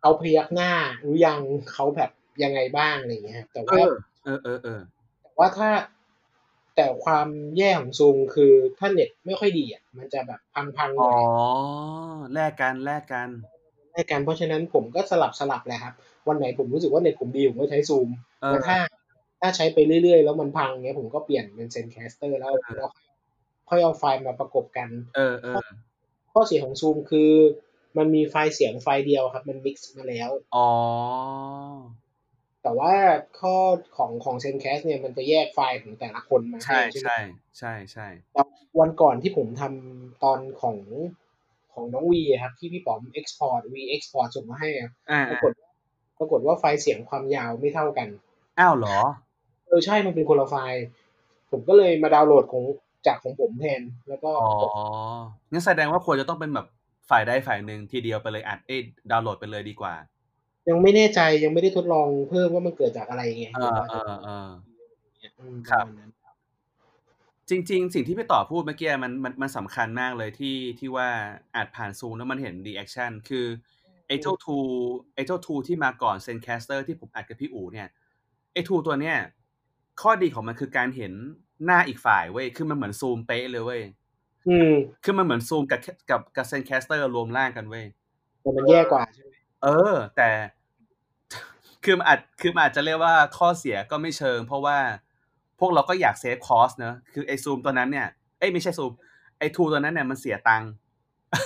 เขาพยักหน้าหรือยังเขาแบบยังไงบ้างอะไรเงี้ยแต่เอว่าอ เออเออเออแต่ว่าถ้าแต่ความแย่ของซูมคือถ้าเน็ตไม่ค่อยดีอะมันจะแบบพังๆหอ๋น่ออยแลกกันแลกกันในการเพราะฉะนั้นผมก็สลับสลับแหละครับ วันไหนผมรู้สึกว่าเน็ตผมดีผมก็ใช้ซูมเออแต่ถ้า ถ้าใช้ไปเรื่อยๆ แล้วมันพังเงี้ยผมก็เปลี่ยนเป็น Zencastr แล้วเออแล้วค่อยเอาไฟล์มาประกบกัน เออเออข้อเสียของซูมคือ มันมีไฟล์เสียงไฟล์เดียวครับ มัน mix มาแล้ว อ๋อ แต่ว่าข้อของของ Zencast เนี่ยมันจะแยกไฟล์ของแต่ละคนมาใช่ให้ไหมใช่ใช่ใช่แต่วันก่อนที่ผมทำตอนของของน้องวีครับที่พี่ป๋อม export วี export ส่งมาให้อะอ่าปรากฏปรากฏว่าไฟล์เสียงความยาวไม่เท่ากัน อ้าวเหรอ เออใช่มันเป็นคนละไฟล์ ผมก็เลยมาดาวน์โหลดของจากของผมแทนแล้วก็อ๋องั้นแสดงว่าควรจะต้องเป็นแบบฝ่ายใดฝ่ายหนึ่งทีเดียวไปเลยอัดเอ้ยดาวน์โหลดไปเลยดีกว่า ยังไม่แน่ใจยังไม่ได้ทดลองเพิ่มว่ามันเกิดจากอะไรไงเออเออเอออืมครับปะมาณนั้นจริง ๆ สิ่งที่พี่ต่อพูดเมื่อกี้มันมันมันสำคัญมากเลยที่ที่ว่าอาจผ่านซูมแล้วมันเห็น reaction คือไอ้เจ้า tool ไอ้เจ้า tool ที่มาก่อน Zencastr ที่ผมอัดกับพี่อู๋เนี่ยไอ้ tool ตัวเนี้ยข้อดีของมันคือการเห็นหน้าอีกฝ่ายเว้ยคือมันเหมือนซูมเป๊ะเลยเว้ยอืมคือมันเหมือนซูมกับกับกับ Zencastr รวมร่างกันเว้ยแต่มันแย่กว่าใช่ไหม เออ แต่ คือมันอาจคือมันอาจจะเรียกว่าข้อเสียก็ไม่เชิง เพราะว่าพวกเราก็อยาก save cost เนอะคือไอซูมตัวนั้นเนี่ยเอ้ยไม่ใช่ซูมไอ้ tool ตัวนั้นเนี่ยมันเสียตังค์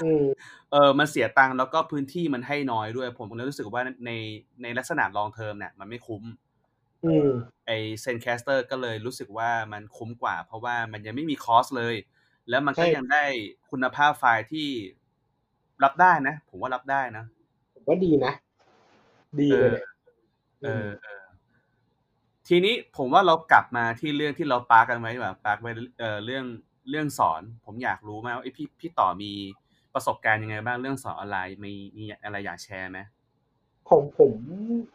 อืมเออ มันเสียตังค์แล้วก็พื้นที่มันให้น้อยด้วย ผมเลยรู้สึกว่าในในลักษณะ long term เนี่ยมันไม่คุ้มอืมไอ Zencastr ก็เลยรู้สึกว่ามันคุ้มกว่า เพราะว่ามันยังไม่มี cost เลย แล้วมันก็ใช่ยังได้คุณภาพไฟล์ที่รับได้นะ ผมว่ารับได้นะผม ว่าดีนะ ดีเลยเนี่ยเออเออทีนี้ผมว่าเรากลับมาที่เรื่องที่เรา park กันไว้ดีกว่า park ไว้เออเรื่องเรื่องสอน ผมอยากรู้มากว่าไอยพี่พี่ต่อมีประสบการณ์ยังไงบ้างเรื่องสอนออนไลน์มีมีอะไรอยากแชร์ไหมของผม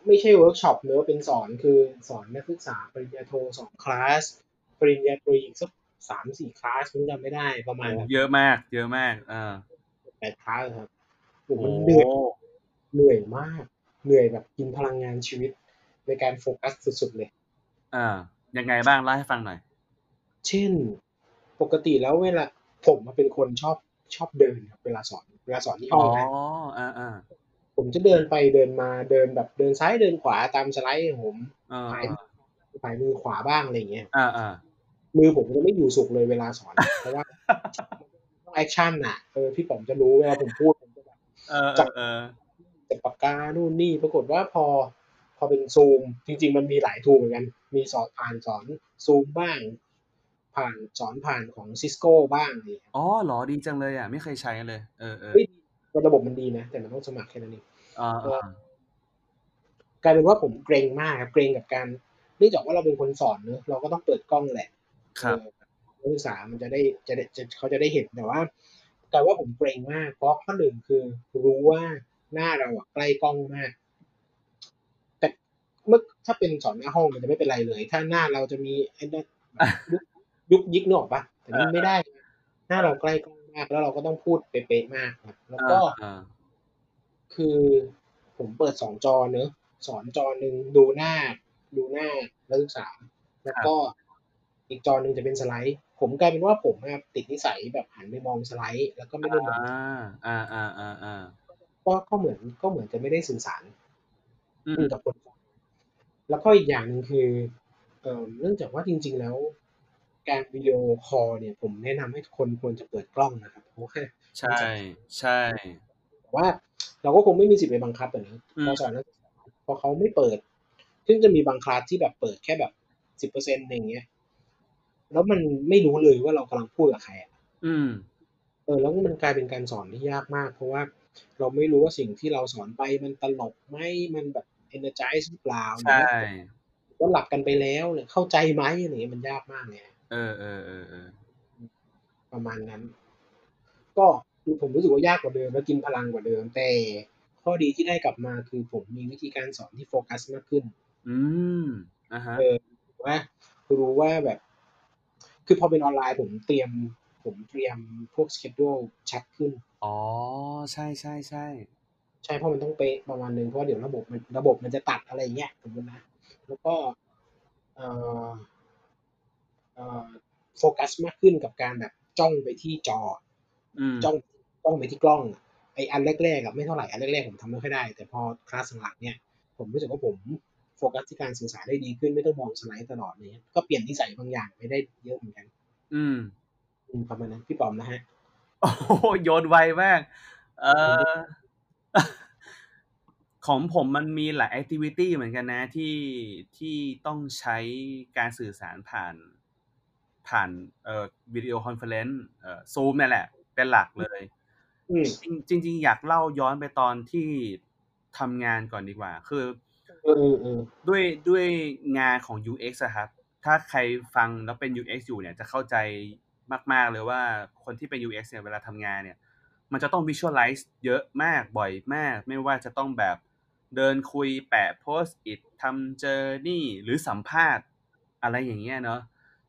ไม่ใช่เวิร์กช็อปเนอะเป็นสอนคือสอนนักศึกษาปริญญาโทสองคลาสปริญญาตรีอีกสักสามสี่คลาสผมจำไม่ได้ประมาณแบบเยอะมาก เยอะมากเออแปดคลาสครับโอ้โหโอ้มันเหนื่อย เหนื่อยมาก เหนื่อยแบบกินพลังงานชีวิต ในการโฟกัสสุดๆเลย อ่า ยังไงบ้างเล่าให้ฟังหน่อย เช่น ปกติแล้วเวลาผมมาเป็นคนชอบชอบเดินครับเวลาสอนเวลาสอนที่ห้อ๋อองนะอ่าอ่าผมจะเดินไปเดินมาเดินแบบเดินซ้ายเดินขวาตามสไลด์ของผมอ่าถ่ายถ่ายมือขวาบ้างอะไรอย่างเงี้ยอ่าอ่ามือผมจะไม่อยู่สุขเลยเวลาสอน เพราะว่าต้อง action น่ะเออพี่ป๋อมจะรู้เวลาผมพูดผมจะแบบเอ อเออเออจับปากกานู่นนี่ปรากฏว่าพอพอเป็นซูม จริง ๆ มันมีหลายทูเหมือนกัน มีสอนผ่านสอนซูมบ้าง ผ่านสอนผ่านของซิสโก้บ้างนี่อ๋อเหรอดีจังเลยอะ ไม่เคยใช้เลย เออเออเฮ้ยระบบมันดีนะ แต่มันต้องสมัครแค่นั้นเองอ่าอ่ากลายเป็นว่าผมเกรงมากครับเกรงกับการเนื่องจากว่าเราเป็นคนสอนเนอะเราก็ต้องเปิดกล้องแหละครับเออนักศึกษามันจะได้จะได้จะเขาจะได้เห็นแต่ว่า แต่ว่าผมเกรงมากเพราะข้อหนึ่งคือรู้ว่า หน้าเราอะใกล้กล้องมาก แต่เมื่อถ้าเป็นสอนหน้าห้องมันจะไม่เป็นไรเลย ถ้าหน้าเราจะมีไอ้นั่นยุกยิกนอกปะแต่นี่ไม่ได้ หน้าเราใกล้กล้องมาก แล้วเราก็ต้องพูดเป๊ะๆมากครับ แล้วก็คือผมเปิดสองจอเนอะสอนจอหนึ่งดูหน้า ดูหน้านักศึกษา แล้วก็อีกจอหนึ่งจะเป็นสไลด์ ผมกลายเป็นว่าผมอะติดนิสัยแบบหันไปมองสไลด์ แล้วก็ไม่ได้มองอ่าอ่าอ่าอ่า ก็ก็เหมือนก็เหมือนจะไม่ได้สื่อสารอืมกับคนฟังแล้วก็อีกอย่างหนึ่งคือเอ่อเนื่องจากว่าจริง ๆ แล้วการวิดีโอคอลเนี่ย ผมแนะนำให้ทุกคนควรจะเปิดกล้องนะครับเพราะว่าใช่ใช่แต่ว่าเราก็คงไม่มีสิทธิ์ไปบังคับอะนะอืมพอสอนนักศึกษาพอเขาไม่เปิด ซึ่งจะมีบางคลาสที่แบบเปิดแค่แบบสิบเปอร์เซ็นต์อย่างเงี้ยแล้วมันไม่รู้เลยว่าเรากำลังพูดกับใครอะอืม เออ แล้วมันกลายเป็นการสอนที่ยากมาก เพราะว่า เราไม่รู้ว่าสิ่งที่เราสอนไปมันตลกไหมมันแบบ energize หรือเปล่าหรือใช่ว่าว่าหลับกันไปแล้วหรือเข้าใจไหมอะไรเงี้ยมันยากมากเลยเออเออเออเออประมาณนั้น ก็ผมรู้สึกว่ายากกว่าเดิมและกินพลังกว่าเดิม แต่ข้อดีที่ได้กลับมาคือผมมีวิธีการสอนที่โฟกัสมากขึ้น อืมอ่าฮะเออว่ารู้ว่าแบบ คือพอเป็นออนไลน์ผมเตรียม ผมเตรียมพวกสเกจดูชัดขึ้น อ๋อ ใช่ใช่ใช่ ใช่เพราะมันต้องเป๊ะประมาณนึงเพราะว่าเดี๋ยวระบบมันระบบมันจะตัดอะไรอย่างเงี้ยสมมตินะแล้วก็เอ่อเอ่อโฟกัสมากขึ้นกับการแบบจ้องไปที่จออืมจ้องจ้องไปที่กล้องอะไออันแรกๆอะไม่เท่าไหร่อันแรกๆผมทำไม่ค่อยได้ แต่พอคลาสหลังๆเนี่ย ผมรู้สึกว่าผมโฟกัสที่การสื่อสารได้ดีขึ้นไม่ต้องมองสไลด์ตลอดเลยก็เปลี่ยนนิสัยบางอย่างไปได้เยอะเหมือนกัน อืมอืมประมาณนั้นพี่ป๋อมนะฮะ โอ้โหโยนไวมาก เออของผมมันมีหลาย activity เหมือนกันนะที่ที่ต้องใช้การสื่อสารผ่านผ่านเอ่อ video conference เอ่อซูมนี่แหละ เป็นหลักเลยอืมจริงจริงๆอยากเล่าย้อนไปตอนที่ทำงานก่อนดีกว่า คือเออเออเออด้วยด้วยงานของ UX อะครับ ถ้าใครฟังแล้วเป็น UX อยู่เนี่ยจะเข้าใจ มาก ๆ เลยว่าคนที่เป็น UX เนี่ยเวลาทำงานเนี่ย มันจะต้อง visualize เยอะมากบ่อยมาก ไม่ว่าจะต้องแบบเดินคุยแปะ post it ทำเจอนี่หรือสัมภาษณ์อะไรอย่างเงี้ยเนาะ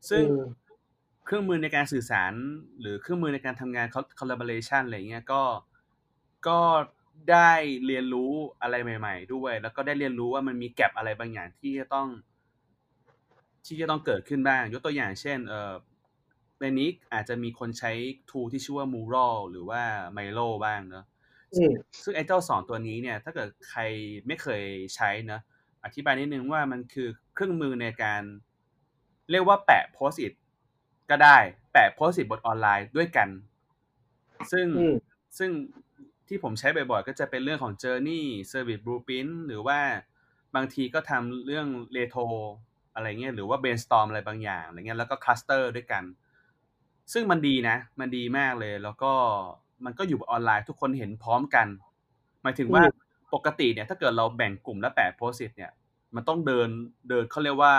ซึ่งอืมเครื่องมือในการสื่อสาร หรือเครื่องมือในการทำงาน collaboration อะไรเงี้ยก็ก็ได้เรียนรู้อะไรใหม่ ๆ ด้วย แล้วก็ได้เรียนรู้ว่ามันมีแกลบอะไรบางอย่างที่จะต้อง ที่จะต้องเกิดขึ้นบ้าง ยกตัวอย่างเช่น เอ่อ ในนี้อาจจะมีคนใช้ tool ที่ชื่อว่า Mural หรือว่า Milo บ้างเนอะอืมซึ่งไอ้เจ้าสองตัวนี้เนี่ย ถ้าเกิดใครไม่เคยใช้นะอธิบายนิดนึงว่ามันคือเครื่องมือในการ เรียกว่าแปะ post it ก็ได้ แปะโพสต์สิบทออนไลน์ด้วยกัน ซึ่งอืมซึ่งที่ผมใช้บ่อยๆ ก็จะเป็นเรื่องของ Journey Service Blueprint หรือว่าบางทีก็ทำเรื่อง Retro อะไรเงี้ยหรือว่า Brainstorm อะไรบางอย่างอะไรเงี้ยแล้วก็ Cluster ด้วยกัน ซึ่งมันดีนะ มันดีมากเลย แล้วก็มันก็อยู่ออนไลน์ทุกคนเห็นพร้อมกัน หมายถึงว่าอืมปกติเนี่ย ถ้าเกิดเราแบ่งกลุ่มแล้วแปะโพสต์เนี่ย มันต้องเดินเดินเขาเรียกว่า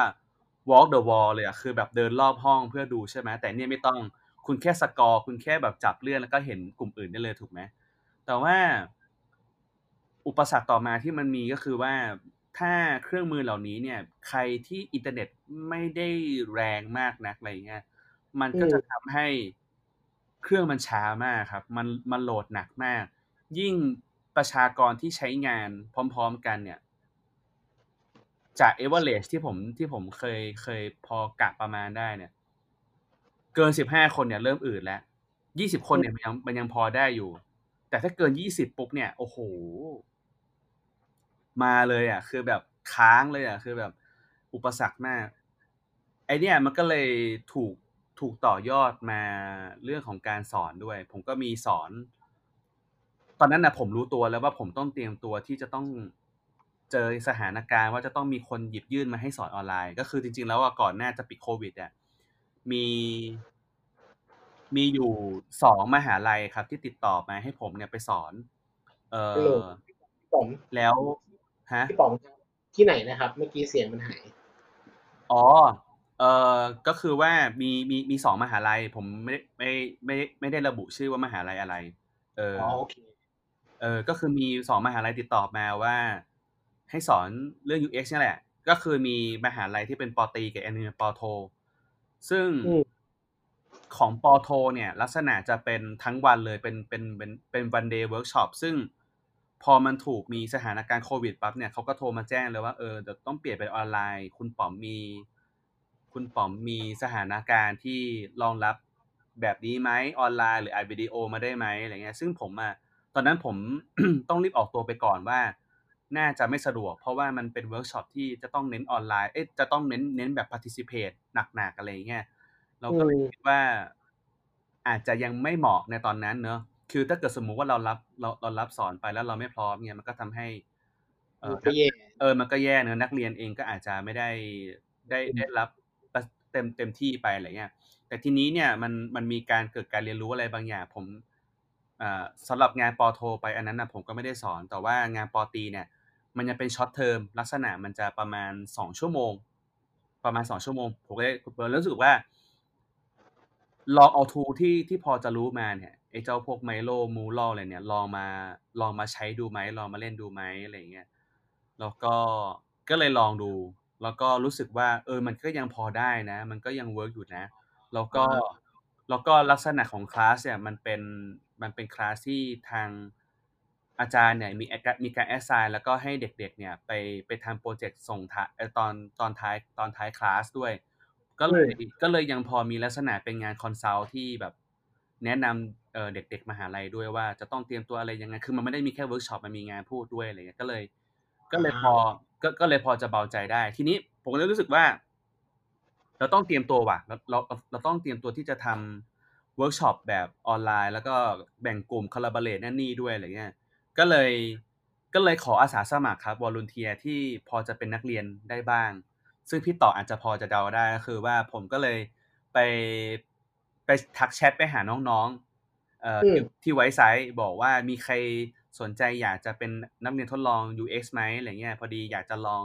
walk the wall เลยอะคือแบบเดินรอบห้องเพื่อดูใช่ไหมแต่เนี่ยไม่ต้องคุณแค่สกอร์ คุณแค่แบบจับเลื่อนแล้วก็เห็นกลุ่มอื่นได้เลยถูกไหมแต่ว่า อุปสรรคต่อมาที่มันมีก็คือว่าถ้าเครื่องมือเหล่านี้เนี่ย ใครที่อินเทอร์เน็ตไม่ได้แรงมากนักอะไรเงี้ย มันก็จะทำให้เครื่องมันช้ามากครับ มันมันโหลดหนักมาก ยิ่งประชากรที่ใช้งานพร้อม ๆ กันเนี่ย จากเอเวอเรสที่ผมที่ผมเคยเคยพอกะประมาณได้เนี่ย เกินสิบห้าคนเนี่ยเริ่มอืดแล้วยี่สิบคนเนี่ยมันยังมันยังพอได้อยู่ แต่ถ้าเกินยี่สิบปุ๊บเนี่ย โอ้โห มาเลยอะ คือแบบค้างเลยอะ คือแบบอุปสรรคมาก ไอเนี่ยมันก็เลยถูก ถูกต่อยอดมาเรื่องของการสอนด้วย ผมก็มีสอน ตอนนั้นนะผมรู้ตัวแล้วว่าผมต้องเตรียมตัวที่จะต้องเจอสถานการณ์ว่าจะต้องมีคนหยิบยื่นมาให้สอนออนไลน์ ก็คือจริง ๆ แล้วอะก่อนหน้าจะปิดโควิดอะมีมีอยู่สองมหาลัยครับ ที่ติดต่อมาให้ผมเนี่ยไปสอน เอฮัลโหลอพี่ป๋องแล้วฮะพี่ป๋อมที่ไหนนะครับ เมื่อกี้เสียงมันหายอ๋อ เออก็คือว่ามีมีมีสองมหาลัย ผมไม่ได้ไม่ไม่ไม่ได้ระบุชื่อว่ามหาลัยอะไร เอออ๋อโอเคเออก็คือมีสองมหาลัยติดต่อมาว่า ให้สอนเรื่อง UX นี่แหละ ก็คือมีมหาลัยที่เป็นปอตรีกับอันนึงเป็นปอโท ซึ่งอืมของปอโท เนี่ย ลักษณะจะเป็นทั้งวันเลยเป็นเป็นเป็นเป็น one day workshop ซึ่งพอมันถูกมีสถานการณ์โควิดปั๊บเนี่ยเขาก็โทรมาแจ้งเลยว่าเออเดี๋ยวต้องเปลี่ยนเป็นออนไลน์ คุณป๋อมมี คุณป๋อมมีสถานการณ์ที่รองรับแบบนี้ไหมออนไลน์หรืออัดวิดีโอมาได้ไหมอะไรเงี้ยซึ่งผมอะตอนนั้นผมต้องรีบออกตัวไปก่อนว่า น่าจะไม่สะดวก เพราะว่ามันเป็นเวิร์กช็อปที่จะต้องเน้นออนไลน์เอ๊ะจะต้องเน้นเน้นแบบ participate หนักๆอะไรเงี้ยเราก็เลยอืมคิดว่า อาจจะยังไม่เหมาะในตอนนั้นเนอะคือถ้าเกิดสมมุติว่าเรารับเราเรารับสอนไปแล้วเราไม่พร้อมเนี่ยมันก็ทำให้ เออมันก็แย่เออมันก็แย่เนอะนักเรียนเองก็อาจจะไม่ได้ได้อืมได้รับ เต็มเต็มที่ไปอะไรเงี้ย แต่ทีนี้เนี่ยมันมันมีการเกิดการเรียนรู้อะไรบางอย่าง ผมอ่าสำหรับงานปอโท ไปอันนั้นนะผมก็ไม่ได้สอน แต่ว่างานปอตรีเนี่ย มันยังเป็น short term ลักษณะมันจะประมาณสองชั่วโมง ประมาณสองชั่วโมง ผมก็เลยผมรู้สึกว่า ลองเอา tool ที่ที่พอจะรู้มาเนี่ยไอ้เจ้าพวก Miro Mural อะไรเนี่ย ลองมาลองมาใช้ดูไหมลองมาเล่นดูไหมอะไรเงี้ยแล้วก็ก็เลยลองดู แล้วก็รู้สึกว่า เออ มันก็ยังพอได้นะ มันก็ยัง work อยู่นะ แล้วก็ แล้วก็ลักษณะของคลาสเนี่ย มันเป็น มันเป็นคลาสที่ทางอาจารย์เนี่ย มีมีการ assign แล้วก็ให้เด็กๆ เนี่ย ไป ไปทำโปรเจกต์ส่งท้ายเอ่อตอน ตอนท้าย ตอนท้ายคลาสด้วย ก็เลย ก็เลยยังพอมีลักษณะเป็นงาน consult ที่แบบ แนะนำเอ่อเด็กๆ มหาลัยด้วยว่าจะต้องเตรียมตัวอะไรยังไง คือมันไม่ได้มีแค่เวิร์กช็อป มันมีงานพูดด้วยอะไรเงี้ย ก็เลย ก็เลยพอก็ก็เลยพอจะเบาใจได้ ทีนี้ผมก็เลยรู้สึกว่า เราต้องเตรียมตัวว่ะเราเราเราต้องเตรียมตัวที่จะทำเวิร์กช็อปแบบออนไลน์ แล้วก็แบ่งกลุ่ม collaborate นั่นนี่ด้วยอะไรเงี้ยก็เลยก็เลยขออาสาสมัครครับวอล u n เทียที่พอจะเป็นนักเรียนได้บ้าง ซึ่งพี่ต่ออาจจะพอจะเดาได้ก็คือว่าผมก็เลยไปไปทักแชทไปหาน้องๆเอ่อที่ที่ไว้ไซต์บอกว่ามีใคร สนใจอยากจะเป็นนักเรียนทดลอง UX ไหมอะไรเงี้ยพอดีอยากจะลอง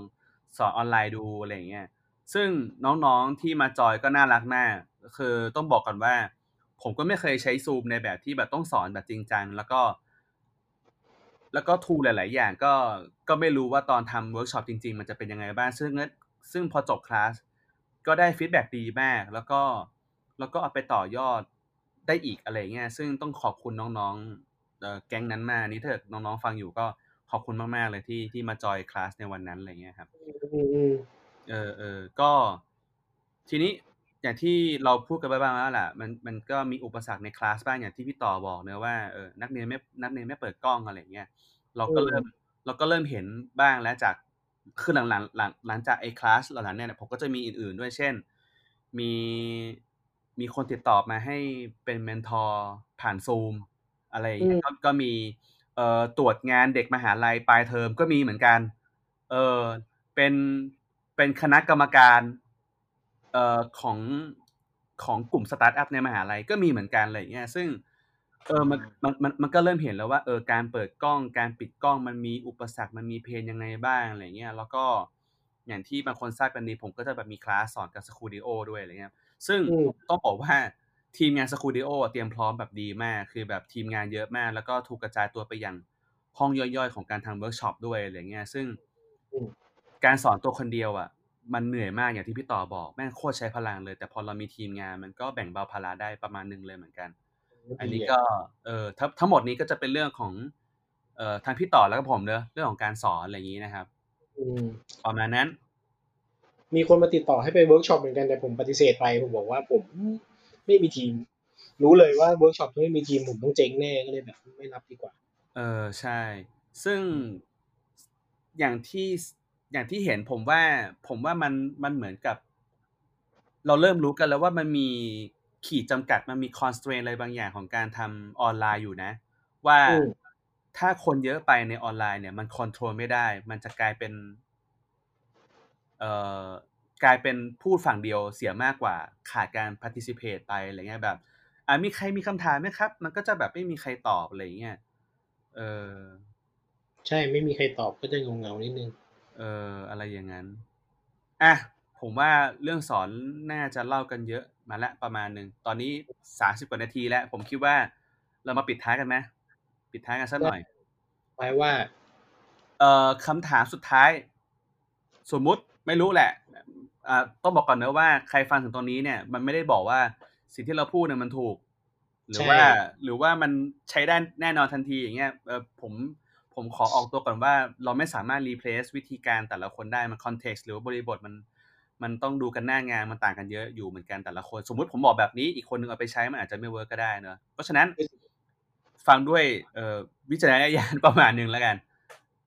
สอนออนไลน์ดูอะไรเงี้ยซึ่งน้องๆที่มาจอยก็น่ารักมากคือต้องบอกก่อนว่า ผมก็ไม่เคยใช้ซูมในแบบที่แบบต้องสอนแบบจริงจังแล้วก็ แล้วก็ tool หลาย ๆ อย่างก็ก็ไม่รู้ว่าตอนทำเวิร์กช็อปจริง ๆ มันจะเป็นยังไงบ้างซึ่งซึ่งพอจบคลาสก็ได้ feedback ดีมาก แล้วก็แล้วก็เอาไปต่อยอดได้อีกอะไรเงี้ยซึ่งต้องขอบคุณน้องๆ แก๊งนั้นมากนี่ถ้าเกิดน้องๆฟังอยู่ก็ขอบคุณมากๆเลยที่ที่มาจอยคลาสในวันนั้นอะไรเงี้ยครับอืมอืมเออเออก็ ทีนี้อย่างที่เราพูดกันไปบ้างแล้วแหละมันมันก็มีอุปสรรคในคลาสบ้างอย่างที่พี่ต่อบอกเนอะว่าเออนักเรียนไม่นักเรียนไม่เปิดกล้องอะไรเงี้ยเราก็เริ่มเราก็เริ่มเห็นบ้างแล้วจากคือหลังหลังหลังหลังจากไอ้คลาสเหล่านั้นเนี่ยผมก็จะมีอื่น ๆ ด้วยเช่น มีมีคนติดต่อมาให้เป็น mentor ผ่านซูม อะไรอย่างเงี้ยก็ก็มีเอ่อตรวจงานเด็กมหาลัยปลายเทอมก็มีเหมือนกันเออเป็นเป็นคณะกรรมการเอ่อของของกลุ่มสตาร์ทอัพในมหาลัยก็มีเหมือนกันอะไรเงี้ยซึ่งเออมันมันมันมันก็เริ่มเห็นแล้วว่าเออการเปิดกล้องการปิดกล้องมันมีอุปสรรคมันมี pain ยังไงบ้างอะไรเงี้ยแล้วก็อย่างที่บางคนทราบกันดีผมก็จะแบบมีคลาสสอนกับ Skooldio ด้วยอะไรเงี้ยซึ่งต้องบอกว่า ทีมงาน Skooldio เตรียมพร้อมแบบดีมาก คือแบบทีมงานเยอะมาก แล้วก็ถูกกระจายตัวไปยังห้องย่อยๆ ของการทำเวิร์กช็อปด้วยอะไรเงี้ย ซึ่งการสอนตัวคนเดียวอะ มันเหนื่อยมากอย่างที่พี่ต่อบอก แม่งโคตรใช้พลังเลย แต่พอเรามีทีมงานมันก็แบ่งเบาภาระได้ประมาณนึงเลยเหมือนกัน อันนี้ก็เออทั้งทั้งหมดนี้ก็จะเป็นเรื่องของเอ่อทางพี่ต่อแล้วก็ผมเนอะเรื่องของการสอนอะไรอย่างนี้นะครับประมาณนั้น มีคนมาติดต่อให้ไปเวิร์กช็อปเหมือนกันแต่ผมปฏิเสธไปผมบอกว่าผม ไม่มีทีม รู้เลยว่าเวิร์กช็อปถ้าไม่มีทีมผมต้องเจ๊งแน่ก็เลยแบบไม่รับดีกว่า เออใช่ ซึ่งอย่างที่อย่างที่เห็นผมว่า ผมว่ามันมันเหมือนกับ เราเริ่มรู้กันแล้วว่ามันมีขีดจำกัดมันมี constraint อะไรบางอย่างของการทำออนไลน์อยู่นะ ว่าถ้าคนเยอะไปในออนไลน์เนี่ย มัน control ไม่ได้ มันจะกลายเป็น เอ่อ กลายเป็นพูดฝั่งเดียวเสียมากกว่าขาดการ participate ไปอะไรเงี้ยแบบอ่ามีใครมีคำถามไหมครับ มันก็จะแบบไม่มีใครตอบอะไรเงี้ยเออใช่ไม่มีใครตอบก็จะงงเงานิดนึงเอออะไรอย่างนั้นอะผมว่าเรื่องสอนน่าจะเล่ากันเยอะมาแล้วประมาณหนึ่งตอนนี้สามสิบกว่านาทีแล้ว ผมคิดว่าเรามาปิดท้ายกันไหมปิดท้ายกันสักหน่อยไว้ว่า เอ่อคำถามสุดท้าย สมมุติไม่รู้แหละ อ่าต้องบอกก่อนเนอะว่าใครฟังถึงตรงนี้เนี่ย มันไม่ได้บอกว่าสิ่งที่เราพูดเนี่ยมันถูก หรือว่า หรือว่ามันใช้ได้แน่นอนทันทีอย่างเงี้ยเออผมผมขอออกตัวก่อนว่าเราไม่สามารถ replace วิธีการแต่ละคนได้มัน context หรือว่าบริบทมันมันต้องดูกันหน้างานมันต่างกันเยอะอยู่เหมือนกันแต่ละคน สมมุติผมบอกแบบนี้อีกคนนึงเอาไปใช้มันอาจจะไม่ work ก็ได้เนอะเพราะฉะนั้นฟังด้วยเอ่อวิจารณญาณประมาณหนึ่งแล้วกัน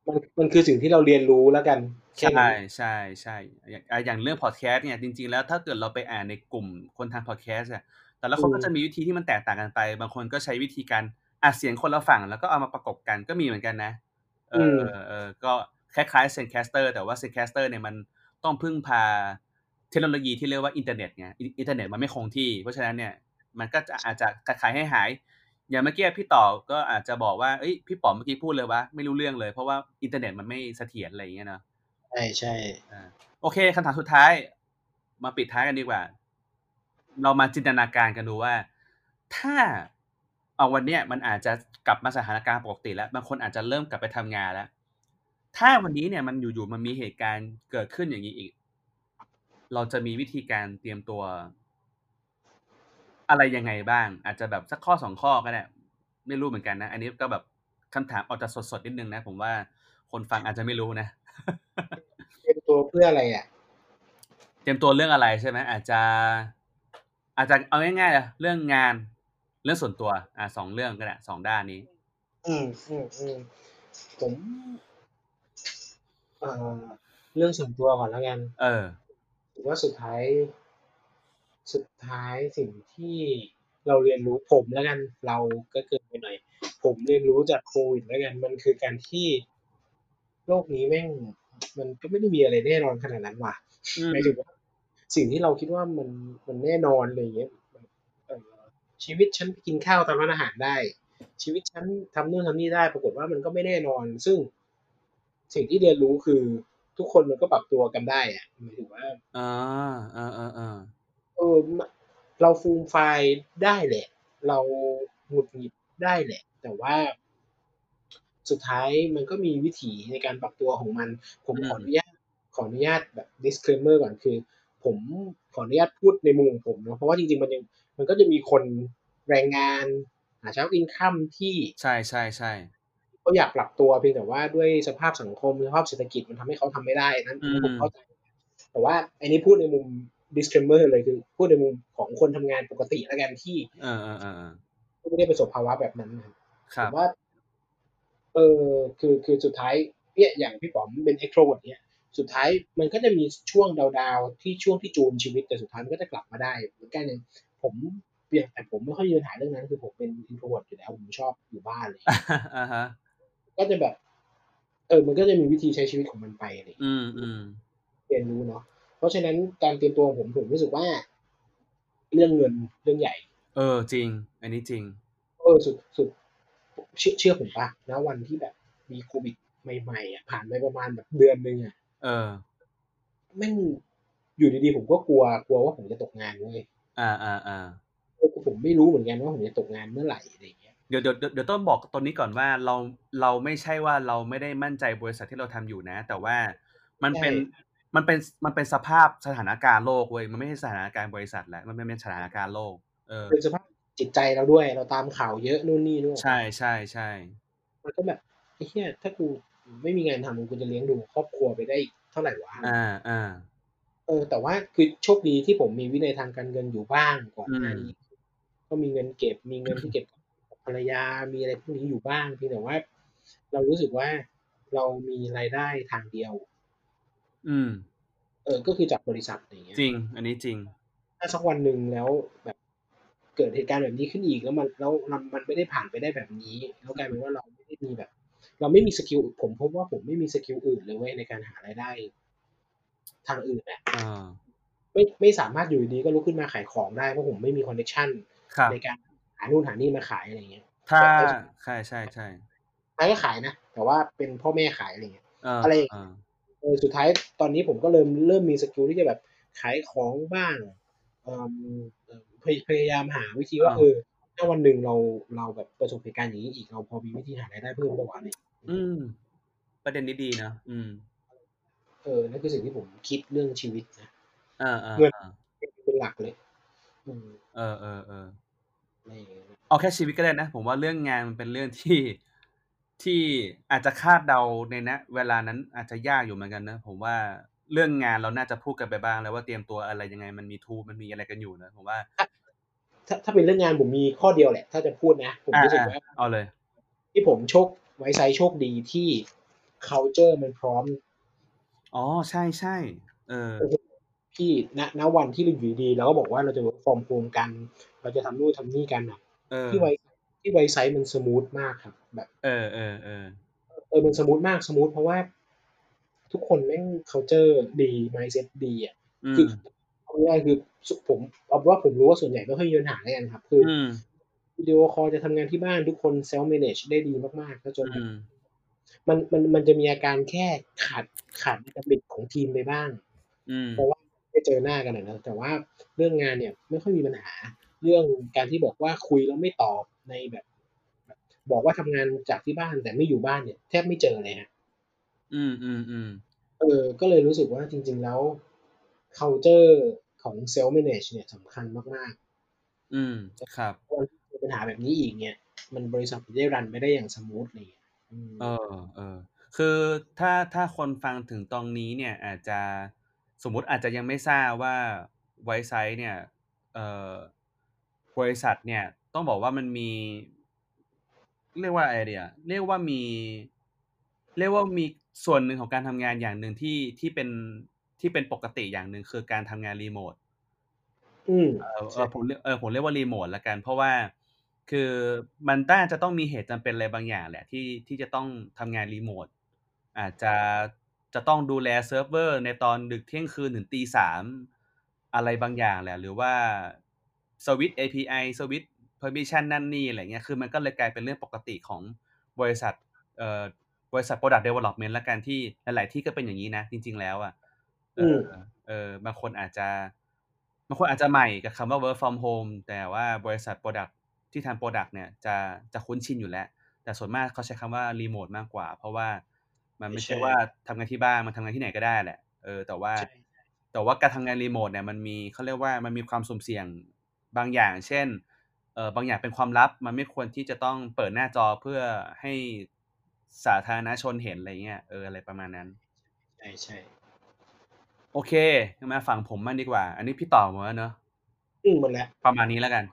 มันมันคือสิ่งที่เราเรียนรู้แล้วกัน ใช่ใช่ใช่อย่างอย่างเรื่องพอดแคสต์เนี่ยจริง ๆ แล้วถ้าเกิดเราไปอ่านในกลุ่มคนทางพอดแคสต์เนี่ยแต่ละคนก็จะมีวิธีที่มันแตกต่างกันไป บางคนก็ใช้วิธีการอัดเสียงคนละฝั่งแล้วก็เอามาประกบกันก็มีเหมือนกันนะ เออเออก็คล้ายๆ Zencastr แต่ว่า Zencastr เนี่ยมันต้องพึ่งพาเทคโนโลยีที่เรียกว่าอินเทอร์เน็ตไงอินเทอร์เน็ตมันไม่คงที่ เพราะฉะนั้นเนี่ยมันก็จะอาจจะขายให้หาย อย่างเมื่อกี้พี่ต่อก็อาจจะบอกว่าเอ้ยพี่ป๋อมเมื่อกี้พูดเลยว่าไม่รู้เรื่องเลย เพราะว่าอินเทอร์เน็ตมันไม่เสถียรอะไรอย่างเงี้ยเนาะใช่ใช่โอเคคำถามสุดท้าย มาปิดท้ายกันดีกว่า เรามาจินตนาการกันดูว่า ถ้าเอาวันเนี้ยมันอาจจะกลับมาสถานการณ์ปกติแล้วบางคนอาจจะเริ่มกลับไปทำงานแล้ว ถ้าวันนี้เนี่ยมันอยู่ๆมันมีเหตุการณ์เกิดขึ้นอย่างนี้อีก เราจะมีวิธีการเตรียมตัว อะไรยังไงบ้าง อาจจะแบบสักข้อสองข้อก็ได้ไม่รู้เหมือนกันนะ อันนี้ก็แบบคำถามออกจะสดๆนิดนึงนะ ผมว่าคนฟังอาจจะไม่รู้นะเตรียมตัวเพื่ออะไรอะเตรียมตัวเรื่องอะไรใช่ไหมอาจจะ อาจจะเอาง่ายๆเลยเรื่องงานเรื่องส่วนตัว อ่าสองเรื่องก็ได้สองด้านนี้ อืมอืมอืมผมเอ่อเรื่องส่วนตัวก่อนแล้วกัน เออถือว่าสุดท้าย สุดท้ายสิ่งที่เราเรียนรู้ผมแล้วกันเราก็เกินไปหน่อย ผมเรียนรู้จากโควิดแล้วกันมันคือการที่โลกนี้แม่ง มันก็ไม่ได้มีอะไรแน่นอนขนาดนั้นว่ะหมายถึงว่าสิ่งที่เราคิดว่ามันมันแน่นอนอะไรอย่างเงี้ยชีวิตฉันกินข้าวตามร้านอาหารได้ ชีวิตฉันทำนู่นทำนี่ได้ปรากฏว่ามันก็ไม่แน่นอน ซึ่งสิ่งที่เรียนรู้คือทุกคนมันก็ปรับตัวกันได้อะหมายถึงว่า อ่าอ่าอ่าอ่า เออเราฟูมไฟล์ได้แหละ เราหงุดหงิดได้แหละ แต่ว่า สุดท้ายมันก็มีวิธีในการปรับตัวของมัน ผมขออนุญาตขออนุญาตแบบ disclaimer ก่อนคือ ผมขออนุญาตพูดในมุมของผมนะเพราะว่าจริงๆมันยังมันก็จะมีคนแรงงานหาเช้ากินค่ำที่ใช่ใช่ใช่เขาอยากปรับตัวเพียงแต่ว่าด้วยสภาพสังคมสภาพเศรษฐกิจมันทำให้เขาทำไม่ได้นั้นผมเข้าใจแต่ว่าอันนี้พูดในมุม disclaimer เลยคือพูดในมุมของคนทำงานปกติแล้วกันที่ไม่ได้ประสบภาวะแบบนั้นครับว่า เออคือคือสุดท้ายเนี่ยอย่างพี่ป๋อมเป็น extrovert เนี่ยสุดท้ายมันก็จะมีช่วงดาวๆที่ช่วงที่จูนชีวิตแต่สุดท้ายมันก็จะกลับมาได้เหมือนกันอย่างผผมเปลี่ยนแต่ผมไม่ค่อยมีปัญหาเรื่องนั้น คือผมเป็น introvert อยู่แล้วผมชอบอยู่บ้านเลยอะฮะก็จะแบบ เออ มันก็จะมีวิธีใช้ชีวิตของมันไปอะไรอย่างอืเงี้ยมอืมเรียนรู้เนาะ เพราะฉะนั้นการเตรียมตัวของผมผมรู้สึกว่า เรื่องเงินเรื่องใหญ่ เออจริง อันนี้จริง เออสุดสุดเชื่อเชื่อผมป่ะณวันที่แบบ มีโควิดใหม่ๆอะผ่านไปประมาณแบบเดือนหนึงอะเออแม่งอยู่ดีๆผมก็กลัวกลัวว่าผมจะตกงานเว้ยอ่าอ่าอ่าเออผมไม่รู้เหมือนกันว่าผมจะตกงานเมื่อไหร่อะไรอย่างเงี้ยเดี๋ยวเดี๋ยวเดี๋ยวเดี๋ยวต้องบอกตรงนี้ก่อนว่าเราเราไม่ใช่ว่าเราไม่ได้มั่นใจบริษัทที่เราทำอยู่นะ แต่ว่ามันเป็นใช่ มันเป็นมันเป็นสภาพสถานการณ์โลกเว้ยมันไม่ใช่สถานการณ์บริษัทแล้วมันเป็นสถานการณ์โลก เออเป็นสภาพจิตใจเราด้วย เราตามข่าวเยอะนู่นนี่นู่นใช่ใช่ใช่มันก็แบบไอ้เหี้ยถ้ากูไม่มีงานทำกูจะเลี้ยงดูครอบครัวไปได้อีกเท่าไหร่วะอ่าอ่าเออ แต่ว่าคือโชคดีที่ผมมีวินัยทางการเงินอยู่บ้างก่อนหน้าอืมนี้ก็มีเงินเก็บมีเงินที่เก็บกับภรรยามีอะไรพวกนี้อยู่บ้างเพียงแต่ว่า เรารู้สึกว่าเรามีรายได้ทางเดียว อืม เออ ก็คือจากบริษัทอย่างเงี้ย จริง อันนี้จริง ถ้าสักวันหนึ่งแล้วแบบเกิดเหตุการณ์แบบนี้ขึ้นอีกแล้วมันแล้วมันมันไม่ได้ผ่านไปได้แบบนี้ แล้วกลายเป็นว่าเราไม่ได้มีแบบ เราไม่มี skill ผมพบว่าผมไม่มี skill อื่นเลยเว้ยในการหารายได้ ทางอื่นอะอ่าไม่ไม่สามารถอยู่ดีๆก็ลุกขึ้นมาขายของได้เพราะผมไม่มี connection ครับในการหานู่นหานี่มาขายอะไรเงี้ย ถ้าแต่ใช่ใช่ใช่ขายก็ขายนะแต่ว่าเป็นพ่อแม่ขายอะไรเงี้ยเอออะไรอย่างเออ เออสุดท้ายตอนนี้ผมก็เริ่มเริ่มมีสกิลที่จะแบบขายของบ้างเอิ่มเอิ่มพยพยายามหาวิธีว่าเออถ้าวันหนึ่งเราเราแบบประสบเหตุการณ์อย่างนี้อีกเราพอมีวิธีหารายได้เพิ่มบ้างวะอะไรอย่างเงี้ยอืม ประเด็นนี้ดีนะอืม เออนั่นคือสิ่งที่ผมคิดเรื่องชีวิตนะอ่าอ่าเงินอ่าเป็นหลักเลยอืมเออเออเอออะไรอย่างเงี้ยเอาแค่ชีวิตก็ได้นะ ผมว่าเรื่องงานมันเป็นเรื่องที่ ที่อาจจะคาดเดาในนะเวลานั้นอาจจะยากอยู่เหมือนกันนะ ผมว่าเรื่องงานเราน่าจะพูดกันไปบ้างแล้วว่าเตรียมตัวอะไรยังไงมันมีทูมันมีอะไรกันอยู่นะผมว่า ถ้าถ้าเป็นเรื่องงานผมมีข้อเดียวแหละ ถ้าจะพูดนะ ผมอ่ารู้สึกอ่าว่าเอาเลย ที่ผมโชคไว้ไซส์โชคดีที่ culture มันพร้อม อ๋อใช่ใช่เออที่ณณวันที่เราอยู่ดีๆเราก็บอกว่าเราจะ work from home กัน เราจะทำนู่นทำนี่กันอะเออที่ไว ที่ Wisesight มัน smooth มากครับ แบบ เออเออเออเออมัน smooth มาก smooth เพราะว่า ทุกคนแม่ง culture ดี mindset ดีอะอืคือมเอาง่ายๆคือผมเอาเป็นว่าผมรู้ว่าส่วนใหญ่ไม่ค่อยมีปัญหาอะไรกันครับ คืออืมวิดีโอคอลจะทำงานที่บ้านทุกคน self manage ได้ดีมากๆแล้วจนแบอืบมมันมันมันจะมีอาการแค่ขาดขาด dynamic ของทีมไปบ้างอืมเพราะว่าไม่เจอหน้ากันอะนะแต่ว่าเรื่องงานเนี่ย ไม่ค่อยมีปัญหา เรื่องการที่บอกว่าคุยแล้วไม่ตอบ ในแบบแบบบอกว่าทำงานจากที่บ้านแต่ไม่อยู่บ้านเนี่ยแทบไม่เจอเลยฮะ อืมอืมอืมเออ ก็เลยรู้สึกว่าจริง ๆแล้ว culture ของ self manage เนี่ยสำคัญมากอืม ครับๆวันที่มีปัญหาแบบนี้อีกเนี่ย มันบริษัทจะได้รันไม่ได้อย่างสมูทเลยอืมเออเออ คือถ้าถ้าคนฟังถึงตรงนี้เนี่ย อาจจะสมมุติอาจจะยังไม่ทราบว่าไวไซต์เนี่ย เอ่อบริษัทเนี่ย ต้องบอกว่ามันมี เรียกว่าอะไรเดียเรียกว่ามี เรียกว่ามีส่วนหนึ่งของการทำงานอย่างหนึ่งที่ที่เป็นที่เป็นปกติอย่างหนึ่งคือการทำงานรีโมทอืมเออเอใช่อผมเรียกเออผมเรียกว่ารีโมทละกัน เพราะว่าคือมันน่าจะต้องมีเหตุจำเป็นอะไรบางอย่างแหละที่ที่จะต้องทำงานรีโมทอาจจะจะต้องดูแลเซิร์ฟเวอร์ในตอนดึกเที่ยงคืนถึงตีสามอะไรบางอย่างแหละ หรือว่าสวิตช์ API สวิตช์ permission นั่นนี่อะไรเงี้ยคือมันก็เลยกลายเป็นเรื่องปกติของบริษัทเอ่อบริษัท product development ละกันที่หลาย ๆ ที่ก็เป็นอย่างนี้นะ จริง ๆ แล้วอะเออือมเออบางคนอาจจะบางคนอาจจะใหม่กับคำว่า work from home แต่ว่าบริษัท product ที่ทำ product เนี่ยจะจะคุ้นชินอยู่แล้ว แต่ส่วนมากเขาใช้คำว่า remote มากกว่า เพราะว่ามันไม่ใช่ใช่ว่าทำงานที่บ้านมันทำงานที่ไหนก็ได้แหละเออแต่ว่าใช่แต่ว่าการทำงานรีโมทเนี่ยมันมีเขาเรียกว่ามันมีความสุ่มเสี่ยงบางอย่าง เช่น เออบางอย่างเป็นความลับมันไม่ควรที่จะต้องเปิดหน้าจอเพื่อให้สาธารณชนเห็นอะไรเงี้ยเอออะไรประมาณนั้น ใช่ใช่โอเคมาฝั่งผมมากดีกว่า อันนี้พี่ต่อหมดแล้วเนอะอืมหมดแล้วประมาณนี้แล้วกัน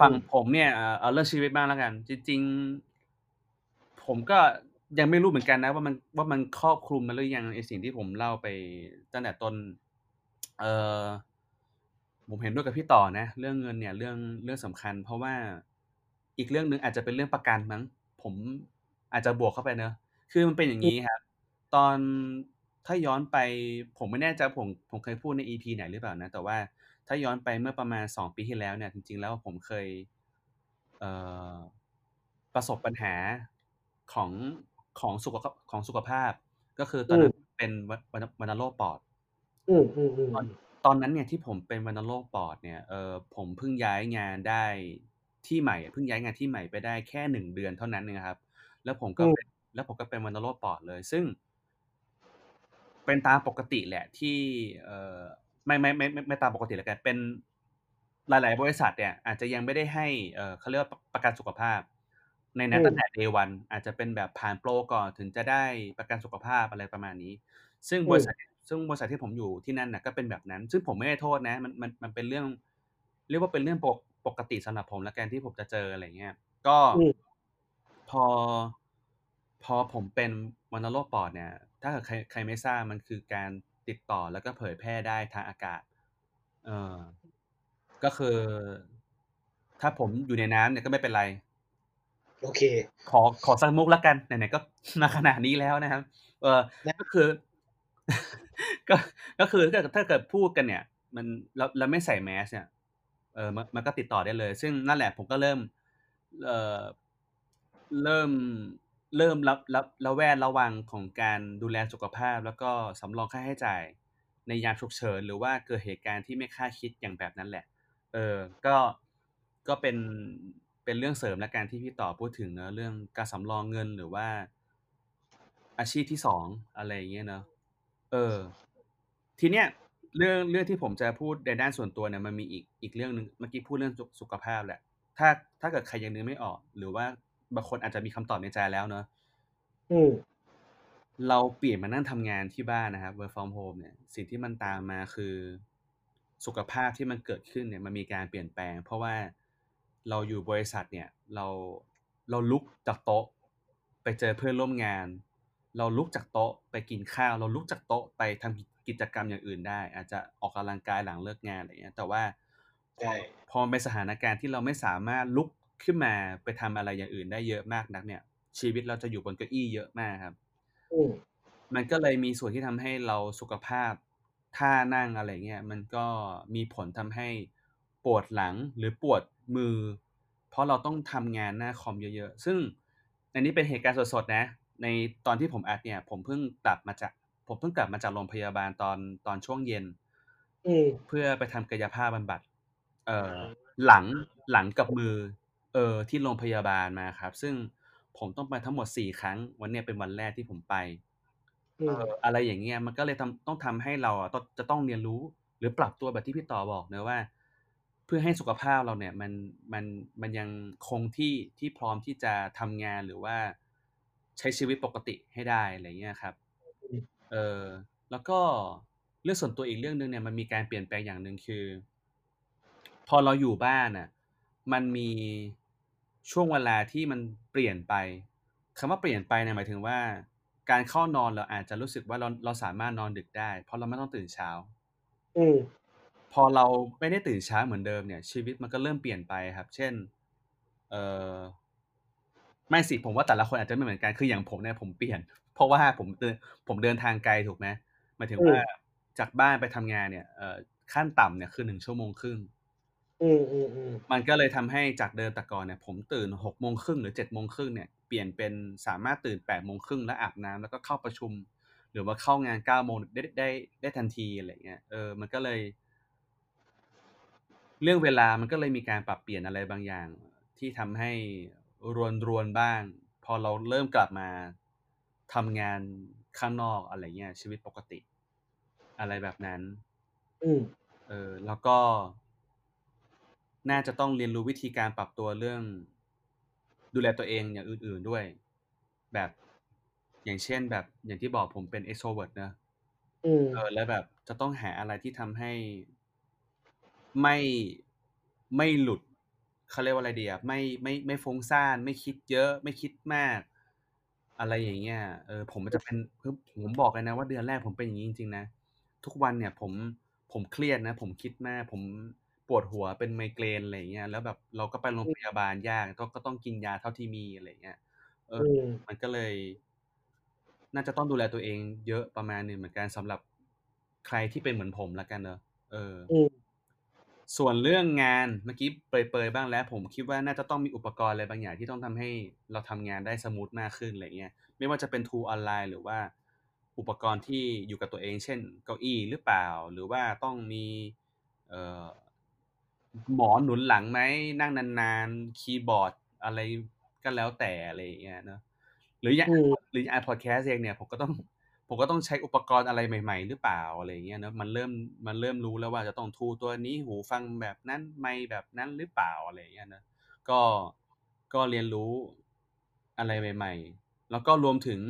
ฝั่งอืมผมเนี่ยเอ่อเอาเรื่องชีวิตบ้างแล้วกัน จริง ๆ ผมก็ยังไม่รู้เหมือนกันนะ ว่ามันว่ามันครอบคลุมมาหรือยังไอสิ่งที่ผมเล่าไปตั้งแต่ต้น เออ ผมเห็นด้วยกับพี่ต่อนะ เรื่องเงินเนี่ยเรื่องเรื่องสำคัญ เพราะว่าอีกเรื่องหนึ่งอาจจะเป็นเรื่องประกันมั้ง ผมอาจจะบวกเข้าไปเนาะคือมันเป็นอย่างงี้ครับ ตอนถ้าย้อนไปผมไม่แน่ใจผมผมเคยพูดใน EP ไหนหรือเปล่านะ แต่ว่าถ้าย้อนไปเมื่อประมาณ2ปีที่แล้วเนี่ย จริง ๆ แล้วผมเคยเอ่อประสบปัญหาของของสุขขของสุขภาพ ก็คือตออืนนั้นมเป็นวัณวัณวัณโรคปอดอืมตอนๆๆๆ ตอนนั้นเนี่ยที่ผมเป็นวัณโรคปอดเนี่ย เอ่อผมเพิ่งย้ายงานได้ที่ใหม่อะเพิ่งย้ายงานที่ใหม่ไปได้แค่1เดือนเท่านั้นเองอะครับ แล้วผมอก็ืเมป็นแล้วผมก็เป็นวัณโรคปอดเลย ซึ่ง เป็นตามปกติแหละที่ เอ่อไม่ไม่ไม่ไม่ไม่ตามปกติแล้วกันเป็นหลาย ๆ บริษัทเนี่ย อาจจะยังไม่ได้ให้เอ่อเขาเรียกว่าปประกันสุขภาพ ในอนั้ืนตั้งแต่ม day one อาจจะเป็นแบบผ่านโปรก่อนถึงจะได้ประกันสุขภาพอะไรประมาณนี้ ซึ่งอืมบริษัท ซึ่งบริษัทที่ผมอยู่ที่นั่นน่ะก็เป็นแบบนั้น ซึ่งผมไม่ได้โทษนะ มันมันมันเป็นเรื่อง เรียกว่าเป็นเรื่องปกปกติสำหรับผมแล้วกันที่ผมจะเจออะไรอย่างเงี้ย ก็อืมพอ พอผมเป็นวัณโรคปอดเนี่ย ถ้าเกิดใครใครไม่ทราบมันคือการติดต่อแล้วก็เผยแพร่ได้ทางอากาศ เออก็คือ ถ้าผมอยู่ในน้ำเนี่ยก็ไม่เป็นไร โอเค ขอขอสักมุกแล้วกันไหนๆก็มาขนาดนี้แล้วนะครับ เอ่อได้ก็คือ ก็ก็คือถ้าเกิดถ้าเกิดพูดกันเนี่ย มันแล้วแล้วไม่ใส่ mask เนี่ยเออมันก็ติดต่อได้เลย ซึ่งนั่นแหละผมก็เริ่มเออเริ่มเริ่มระระระแวดระวังของการดูแลสุขภาพ แล้วก็สำรองค่าใช้จ่ายในยามฉุกเฉินหรือว่าเกิดเหตุการณ์ที่ไม่คาดคิดอย่างแบบนั้นแหละ เออ ก็ก็เป็นเป็นเรื่องเสริมแล้วกันที่พี่ต่อพูดถึงเนาะเรื่องการสำรองเงินหรือว่าอาชีพที่2องอะไรอย่างเงี้ยเนาะ เออ ทีเนี้ยเรื่องเรื่องที่ผมจะพูดในด้านส่วนตัวเนี่ยมันมีอีกอีกเรื่องหนึ่งเมื่อกี้พูดเรื่องสุสุขภาพแหละ ถ้าถ้าเกิดใครยังนึกไม่ออก หรือว่าบางคนอาจจะมีคำตอบในใจแล้วเนาะอืมเราเปลี่ยนมานั่งทำงานที่บ้านนะครับ work from home เนี่ยสิ่งที่มันตามมาคือสุขภาพที่มันเกิดขึ้นเนี่ยมันมีการเปลี่ยนแปลง เพราะว่าเราอยู่บริษัทเนี่ย เราเราลุกจากโต๊ะ ไปเจอเพื่อนร่วมงาน เราลุกจากโต๊ะไปกินข้าว เราลุกจากโต๊ะไปทำกิกิจกรรมอย่างอื่นได้ อาจจะออกกำลังกายหลังเลิกงานอะไรอย่างเงี้ย แต่ว่าพใชอ่พอมันเป็นสถานการณ์ที่เราไม่สามารถลุกขึ้นมาไปทำอะไรอย่างอื่นได้เยอะมากนักเนี่ย ชีวิตเราจะอยู่บนเก้าอี้เยอะมากครับอืมมันก็เลยมีส่วนที่ทำให้เราสุขภาพท่านั่งอะไรอย่างเงี้ยมันก็มีผลทำให้ปวดหลังหรือปวดมือ เพราะเราต้องทำงานหน้าคอมเยอะๆ ซึ่งอันนี้เป็นเหตุการณ์สดๆนะ ในตอนที่ผมอัดเนี่ย ผมเพิ่งกลับมาจาก ผมเพิ่งกลับมาจากโรงพยาบาลตอนตอนช่วงเย็นอืมเพื่อไปทำกายภาพบำบัด เอ่ออาหลังหลังกับมือ เออที่โรงพยาบาลมาครับ ซึ่งผมต้องไปทั้งหมด4ครั้ง วันเนี้ยเป็นวันแรกที่ผมไปอืเออมอะไรอย่างเงี้ยมันก็เลยทำต้องทำให้เราอะตจะต้องเรียนรู้ หรือปรับตัวแบบที่พี่ต่อบอกเนาะว่า เพื่อให้สุขภาพเราเนี่ย มันมันมันยังคงที่ที่พร้อมที่จะทำงานหรือว่า ใช้ชีวิตปกติให้ได้อะไรอย่างเงี้ยครับอืมเออแล้วก็เรื่องส่วนตัวอีกเรื่องหนึ่งเนี่ยมันมีการเปลี่ยนแปลงอย่างหนึ่งคือ พอเราอยู่บ้านน่ะ มันมีช่วงเวลาที่มันเปลี่ยนไปคำว่าเปลี่ยนไปเนี่ยหมายถึงว่า การเข้านอนเราอาจจะรู้สึกว่าเราเราสามารถนอนดึกได้ เพราะเราไม่ต้องตื่นเช้า อืมพอเราไม่ได้ตื่นเช้าเหมือนเดิมเนี่ย ชีวิตมันก็เริ่มเปลี่ยนไปครับ เช่น เอ่อ ไม่สิผมว่าแต่ละคนอาจจะไม่เหมือนกันคืออย่างผมเนี่ยผมเปลี่ยน เพราะว่าผมเดินผมเดินทางไกลถูกไหมหมายถึงว่าอืมจากบ้านไปทำงานเนี่ยเอ่อขั้นต่ำเนี่ยคือ1ชั่วโมงครึ่งอืมๆๆมันก็เลยทำให้จากเดิมแต่ก่อนเนี่ย ผมตื่น6โมงครึ่งหรือ7โมงครึ่งเนี่ยเปลี่ยนเป็นสามารถตื่น8โมงครึ่งแล้วอาบน้ำแล้วก็เข้าประชุม หรือว่าเข้างาน9โมงได้ได้ได้ทันทีอะไรอย่างเงี้ยเออมันก็เลย เรื่องเวลามันก็เลยมีการปรับเปลี่ยนอะไรบางอย่าง ที่ทำให้ รวนๆบ้าง พอเราเริ่มกลับมาทำงานข้างนอกอะไรเงี้ยชีวิตปกติ อะไรแบบนั้น อืมเออแล้วก็ น่าจะต้องเรียนรู้วิธีการปรับตัวเรื่อง ดูแลตัวเองอย่างอื่นๆด้วย แบบอย่างเช่นแบบอย่างที่บอกผมเป็น extrovert เนาะอืมเออแล้วแบบจะต้องหาอะไรที่ทำให้ไม่ไม่หลุด เขาเรียกว่าอะไรดีอะไม่ไม่ไม่ฟุ้งซ่านไม่คิดเยอะไม่คิดมาก อะไรอย่างเงี้ยเออผมจะเป็นคือผมบอกเลยนะว่าเดือนแรกผมเป็นอย่างงี้จริงๆนะทุกวันเนี่ยผมผมผมเครียดนะ ผมคิดมาก ผมปวดหัวเป็นไมเกรนอะไรอย่างเงี้ยแล้วแบบเราก็ไปโรงพยาบาลยากก็ก็ต้องกินยาเท่าที่มีอะไรอย่างเงี้ยเอออืมมันก็เลย น่าจะต้องดูแลตัวเอง เยอะประมาณหนึ่งเหมือนกันสำหรับใครที่เป็นเหมือนผมแล้วกันเนาะเอออืม ส่วนเรื่องงานเมื่อกี้เปรยๆบ้างแล้ว ผมคิดว่าน่าจะต้องมีอุปกรณ์อะไรบางอย่างที่ต้องทำให้เราทำงานได้สมูทมากขึ้นอะไรเงี้ยไม่ว่าจะเป็น tool ออนไลน์หรือว่าอุปกรณ์ที่อยู่กับตัวเอง เช่น เก้าอี้หรือเปล่า หรือว่าต้องมีเอ่อหมอนหนุนหลังไหมนั่งนานๆคีย์บอร์ดอะไรก็แล้วแต่อะไรอย่างเงี้ยเนาะหรืออย่างอืมหรืออย่างอัดพอดแคสต์เองเนี่ยผมก็ต้อง ผมก็ต้องใช้อุปกรณ์อะไรใหม่ ๆ หรือเปล่าอะไรอย่างเงี้ยเนาะมันเริ่มมันเริ่มรู้แล้วว่าจะต้อง tool ตัวนี้หูฟังแบบนั้นไมค์แบบนั้นหรือเปล่าอะไรอย่างเงี้ยเนาะก็ก็เรียนรู้อะไรใหม่ ๆ แล้วก็รวมถึง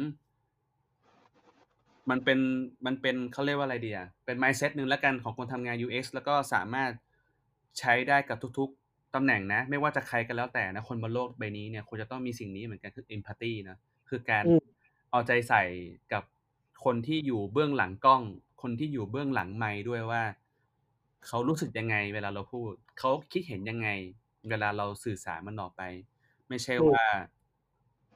มันเป็นมันเป็นเขาเรียกว่าอะไรดีอะเป็น mindset หนึ่งแล้วกันของคนทำงาน UX แล้วก็สามารถใช้ได้กับทุก ๆตำแหน่งนะ ไม่ว่าจะใครก็แล้วแต่นะ คนบนโลกใบนี้เนี่ยควรจะต้องมีสิ่งนี้เหมือนกันคือ empathy เนาะคือการอืมเอาใจใส่กับ คนที่อยู่เบื้องหลังกล้อง คนที่อยู่เบื้องหลังไมค์ด้วยว่าเขารู้สึกยังไง เวลาเราพูดเขาคิดเห็นยังไง เวลาเราสื่อสารมันออกไป ไม่ใช่อืมว่า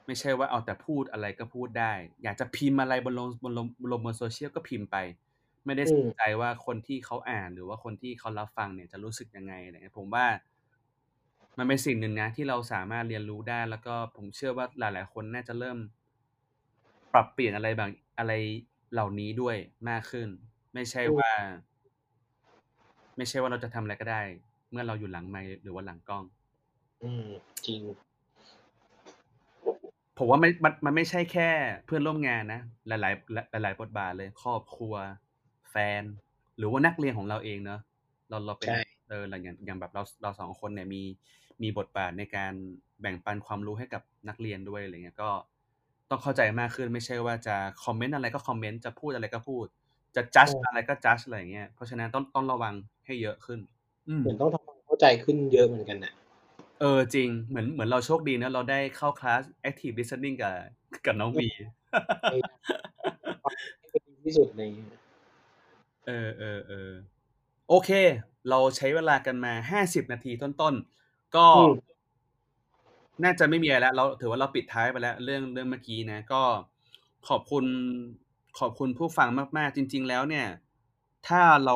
ไม่ใช่ว่าเอาแต่พูดอะไรก็พูดได้ อยากจะพิมพ์อะไรบนลงบนลงลงบน Social ก็พิมพ์ไป ไม่ได้อืสมนใจว่าคนที่เขาอ่านหรือว่าคนที่เขารับฟังเนี่ยจะรู้สึกยังไงอะไรเงี้ยผมว่ามันเป็นสิ่งหนึ่งนะที่เราสามารถเรียนรู้ได้ แล้วก็ผมเชื่อว่าหลาย ๆ คนน่าจะเริ่ม ปรับเปลี่ยนอะไรบางอะไรเหล่านี้ด้วยมากขึ้น ไม่ใช่อืมว่า ไม่ใช่ว่าเราจะทำอะไรก็ได้ เมื่อเราอยู่หลังไมค์หรือว่าหลังกล้อง อืมจริงผมว่าไม่มันมันไม่ใช่แค่เพื่อนร่วมงานนะหลายๆหลายๆบทบาทเลย ครอบครัว แฟน หรือว่านักเรียนของเราเองเนาะเราเราเป็ใชน่เอออย่างอย่างแบบเราเรา2คนเนี่ยมีมีบทบาทในการแบ่งปันความรู้ให้กับนักเรียนด้วยอะไรเงี้ยก็ ต้องเข้าใจมากขึ้นไม่ใช่ว่าจะคอมเมนต์อะไรก็คอมเมนต์จะพูดอะไรก็พูด จะจัดเอออะไรก็จัดอะไรอย่างเงี้ยเพราะฉะนั้นต้องต้องระวังให้เยอะขึ้นอืมเหมือนต้องทำความเข้าใจขึ้นเยอะเหมือนกันน่ะเออจริงเหมือนเหมือนเราโชคดีนะเราได้เข้าคลาส Active Listening กับกับน้องอืบีมพยายามฟังให้ดีที่สุดในเออๆๆโอเค เราใช้เวลากันมา50นาทีต้นๆ ก็อืม น่าจะไม่มีอะไรแล้วเราถือว่าเราปิดท้ายไปแล้ว เรื่องเรื่องเมื่อกี้นะ ก็ขอบคุณขอบคุณผู้ฟังมาก ๆ จริง ๆ แล้วเนี่ย ถ้าเรา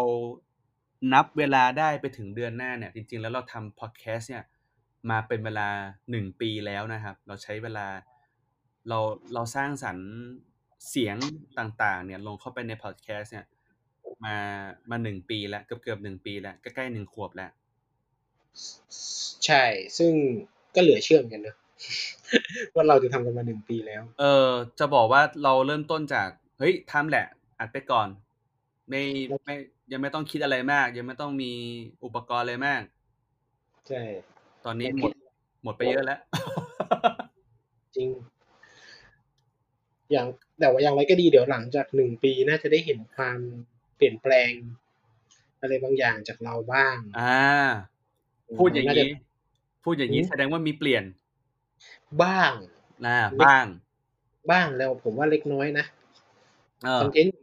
นับเวลาได้ไปถึงเดือนหน้าเนี่ย จริง ๆ แล้วเราทำพอดแคสต์เนี่ย มาเป็นเวลา1ปีแล้วนะครับ เราใช้เวลาเราเราสร้างสรรค์เสียงต่าง ๆ เนี่ย ลงเข้าไปในพอดแคสต์เนี่ย มามา1ปีแล้วเกือบๆ1ปีแล้วใกล้ๆ1ขวบแล้ว ใช่ซึ่ง ก็เหลือเชื่อเหมือนกันเนาะว่าเราจะทำกันมา1ปีแล้ว เออ จะบอกว่าเราเริ่มต้นจาก เฮ้ยทำแหละ อัดไปก่อน ไม่ไม่ยังไม่ต้องคิดอะไรมาก ยังไม่ต้องมีอุปกรณ์อะไรมาก ใช่ ตอนนี้เราหมคิดดหมดไปเยอะแล้ว จริง อย่างแต่ว่าอย่างไรก็ดีเดี๋ยวหลังจาก1ปีน่าจะได้เห็นความเปลี่ยนแปลง อะไรบางอย่างจากเราบ้างอาอืมพูดอย่างน่าจะงี้ พูดอย่างอืงี้อแสดงว่ามีเปลี่ยน บ้างอาเล็กบ้าง บ้างแล้วผมว่าเล็กน้อยนะเอคออนเทนต์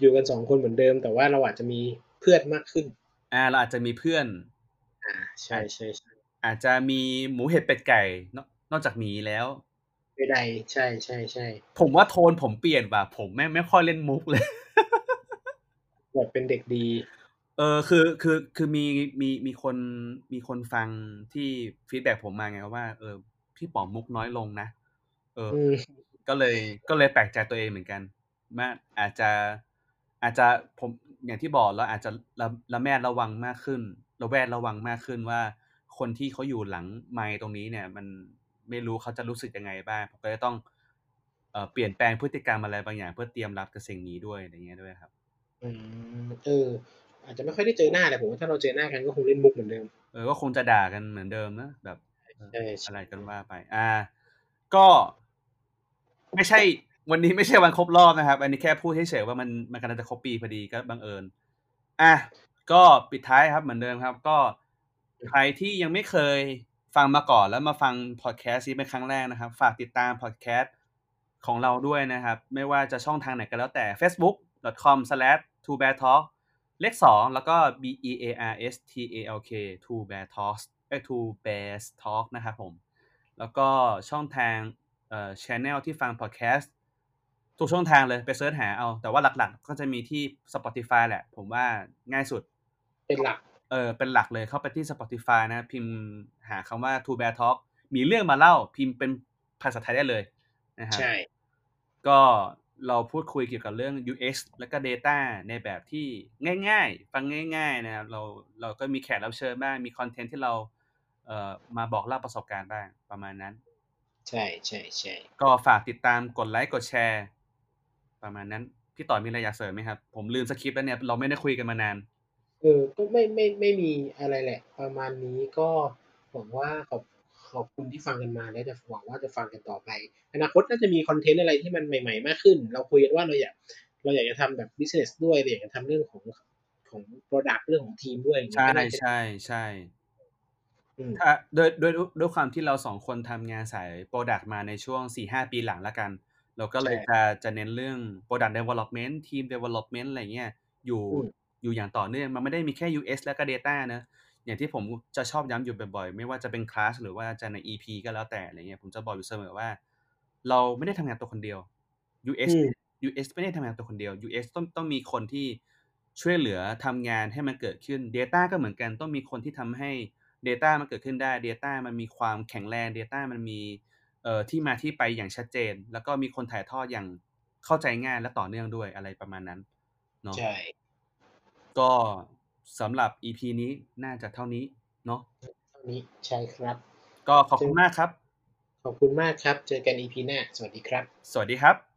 อยู่กัน2คนเหมือนเดิม แต่ว่าเราอาจจะมีเพื่อนมากขึ้นอาเราอาจจะมีเพื่อนอาใชอาจ่ๆๆอาจจะมีหมูเห็ดเป็ดไก่นอกนอกจากหมีแล้วใดๆใช่ๆๆผมว่าโทนผมเปลี่ยนว่ะผมแม่งไม่ค่อยเล่นมุกเลยแบบเป็นเด็กดี เออคือคือคือมีมีมีคนมีคนฟังที่ฟีดแบ็กผมมาไงว่าเออพี่ป๋อมมุกน้อยลงนะเอออืมก็เลยก็เลยแปลกใจตัวเองเหมือนกันว่าอาจจะอาจจะผมอย่างที่บอกเราอาจจะระระแวดระวังมากขึ้น ระแวดระวังมากขึ้นว่า คนที่เขาอยู่หลังไมค์ตรงนี้เนี่ย มันไม่รู้เขาจะรู้สึกยังไงบ้างผมก็เลยต้องเอ่อเปลี่ยนแปลงพฤติกรรมอะไรบางอย่าง เพื่อเตรียมรับกับสิ่งนี้ด้วยอะไรอย่างเงี้ยด้วยครับ อืมเออ อาจจะไม่ค่อยได้เจอหน้าแต่ผมว่าถ้าเราเจอหน้ากันก็คงเล่นมุกเหมือนเดิมเออก็คงจะด่ากันเหมือนเดิมนะแบบเออใช่อะไรๆกันว่าไปอาก็ไม่ใช่วันนี้ไม่ใช่วันครบรอบนะครับ อันนี้แค่พูดเฉยๆว่ามันมันกำลังจะครบปีพอดีก็บังเอิญอาก็ปิดท้ายครับเหมือนเดิมครับ ก็ใครที่ยังไม่เคยฟังมาก่อนแล้วมาฟังพอดแคสต์นี้เป็นครั้งแรกนะครับ ฝากติดตามพอดแคสต์ของเราด้วยนะครับ ไม่ว่าจะช่องทางไหนก็แล้วแต่ facebook.com/twobeartalk เลขสองแล้วก็ B E A R S T A L K Two Bear Talks เอ้ย Two Bears Talk นะครับผม แล้วก็ช่องทางเอ่อ channel ที่ฟัง podcast ทุกช่องทางเลยไปเสิร์ชหาเอา แต่ว่าหลักๆ ก็จะมีที่ Spotify แหละ ผมว่าง่ายสุด เป็นหลัก เออ เป็นหลักเลยเข้าไปที่ Spotify นะ พิมพ์หาคำว่า Two Bear Talk มีเรื่องมาเล่าพิมพ์เป็นภาษาไทยได้เลยนะครับใช่ ก็ เราพูดคุยเกี่ยวกับเรื่อง UX แล้วก็ Data ในแบบที่ง่ายๆ ฟังง่าย ๆ นะครับ เราเราก็มีแขกรับเชิญบ้าง มีคอนเทนต์ที่เราเอ่อมาบอกเล่าประสบการณ์บ้างประมาณนั้น ใช่ใช่ใช่ก็ฝากติดตามกดไลค์กดแชร์ ประมาณนั้น พี่ต่อมีอะไรอยากเสริมไหมครับ ผมลืมสคริปต์แล้วเนี่ย เราไม่ได้คุยกันมานาน เออก็ไม่ไม่ไม่มีอะไรแหละ ประมาณนี้ก็หวังว่าขอบ ขอบคุณที่ฟังกันมาและจะหวังว่าจะฟังกันต่อไป อนาคตน่าจะมีคอนเทนต์อะไรที่มันใหม่ ๆ มากขึ้น เราคุยกันว่าเราอยากเราอยากจะทำแบบ business ด้วยเราอยากจะทำเรื่องของของ product เรื่องของทีมด้วยใช่ก็น่าจะใช่ใช่อืมถ้าด้วยด้วยด้วยความที่เราสองคนทำงานสาย Product มาในช่วง4-5ปีหลังแล้วกัน เราก็เลยใช่จะจะเน้นเรื่อง Product Development Team Development อะไรเงี้ยอยู่อืมอยู่อย่างต่อเนื่องมันไม่ได้มีแค่ US แล้วก็ Data นะ อย่างที่ผมจะชอบย้ำอยู่บ่อยๆ ไม่ว่าจะเป็นคลาสหรือว่าจะใน EP ก็แล้วแต่อะไรเงี้ยผมจะบอกอยู่เสมอว่า เราไม่ได้ทำงานตัวคนเดียว US อืม US ไม่ได้ทำงานตัวคนเดียว US ต้องต้องมีคนที่ช่วยเหลือทำงานให้มันเกิดขึ้น Data ก็เหมือนกันต้องมีคนที่ทำให้ Data มันเกิดขึ้นได้ Data มันมีความแข็งแรง Data มันมีเอ่อที่มาที่ไปอย่างชัดเจน แล้วก็มีคนถ่ายทอดอย่างเข้าใจง่ายและต่อเนื่องด้วยอะไรประมาณนั้นเนาะใช่ก็ สำหรับ EP นี้น่าจะเท่านี้เนาะเท่านี้ใช่ครับ ก็ขอบคุณมากครับ ขอบคุณมากครับ เจอกัน EP หน้า สวัสดีครับ สวัสดีครับ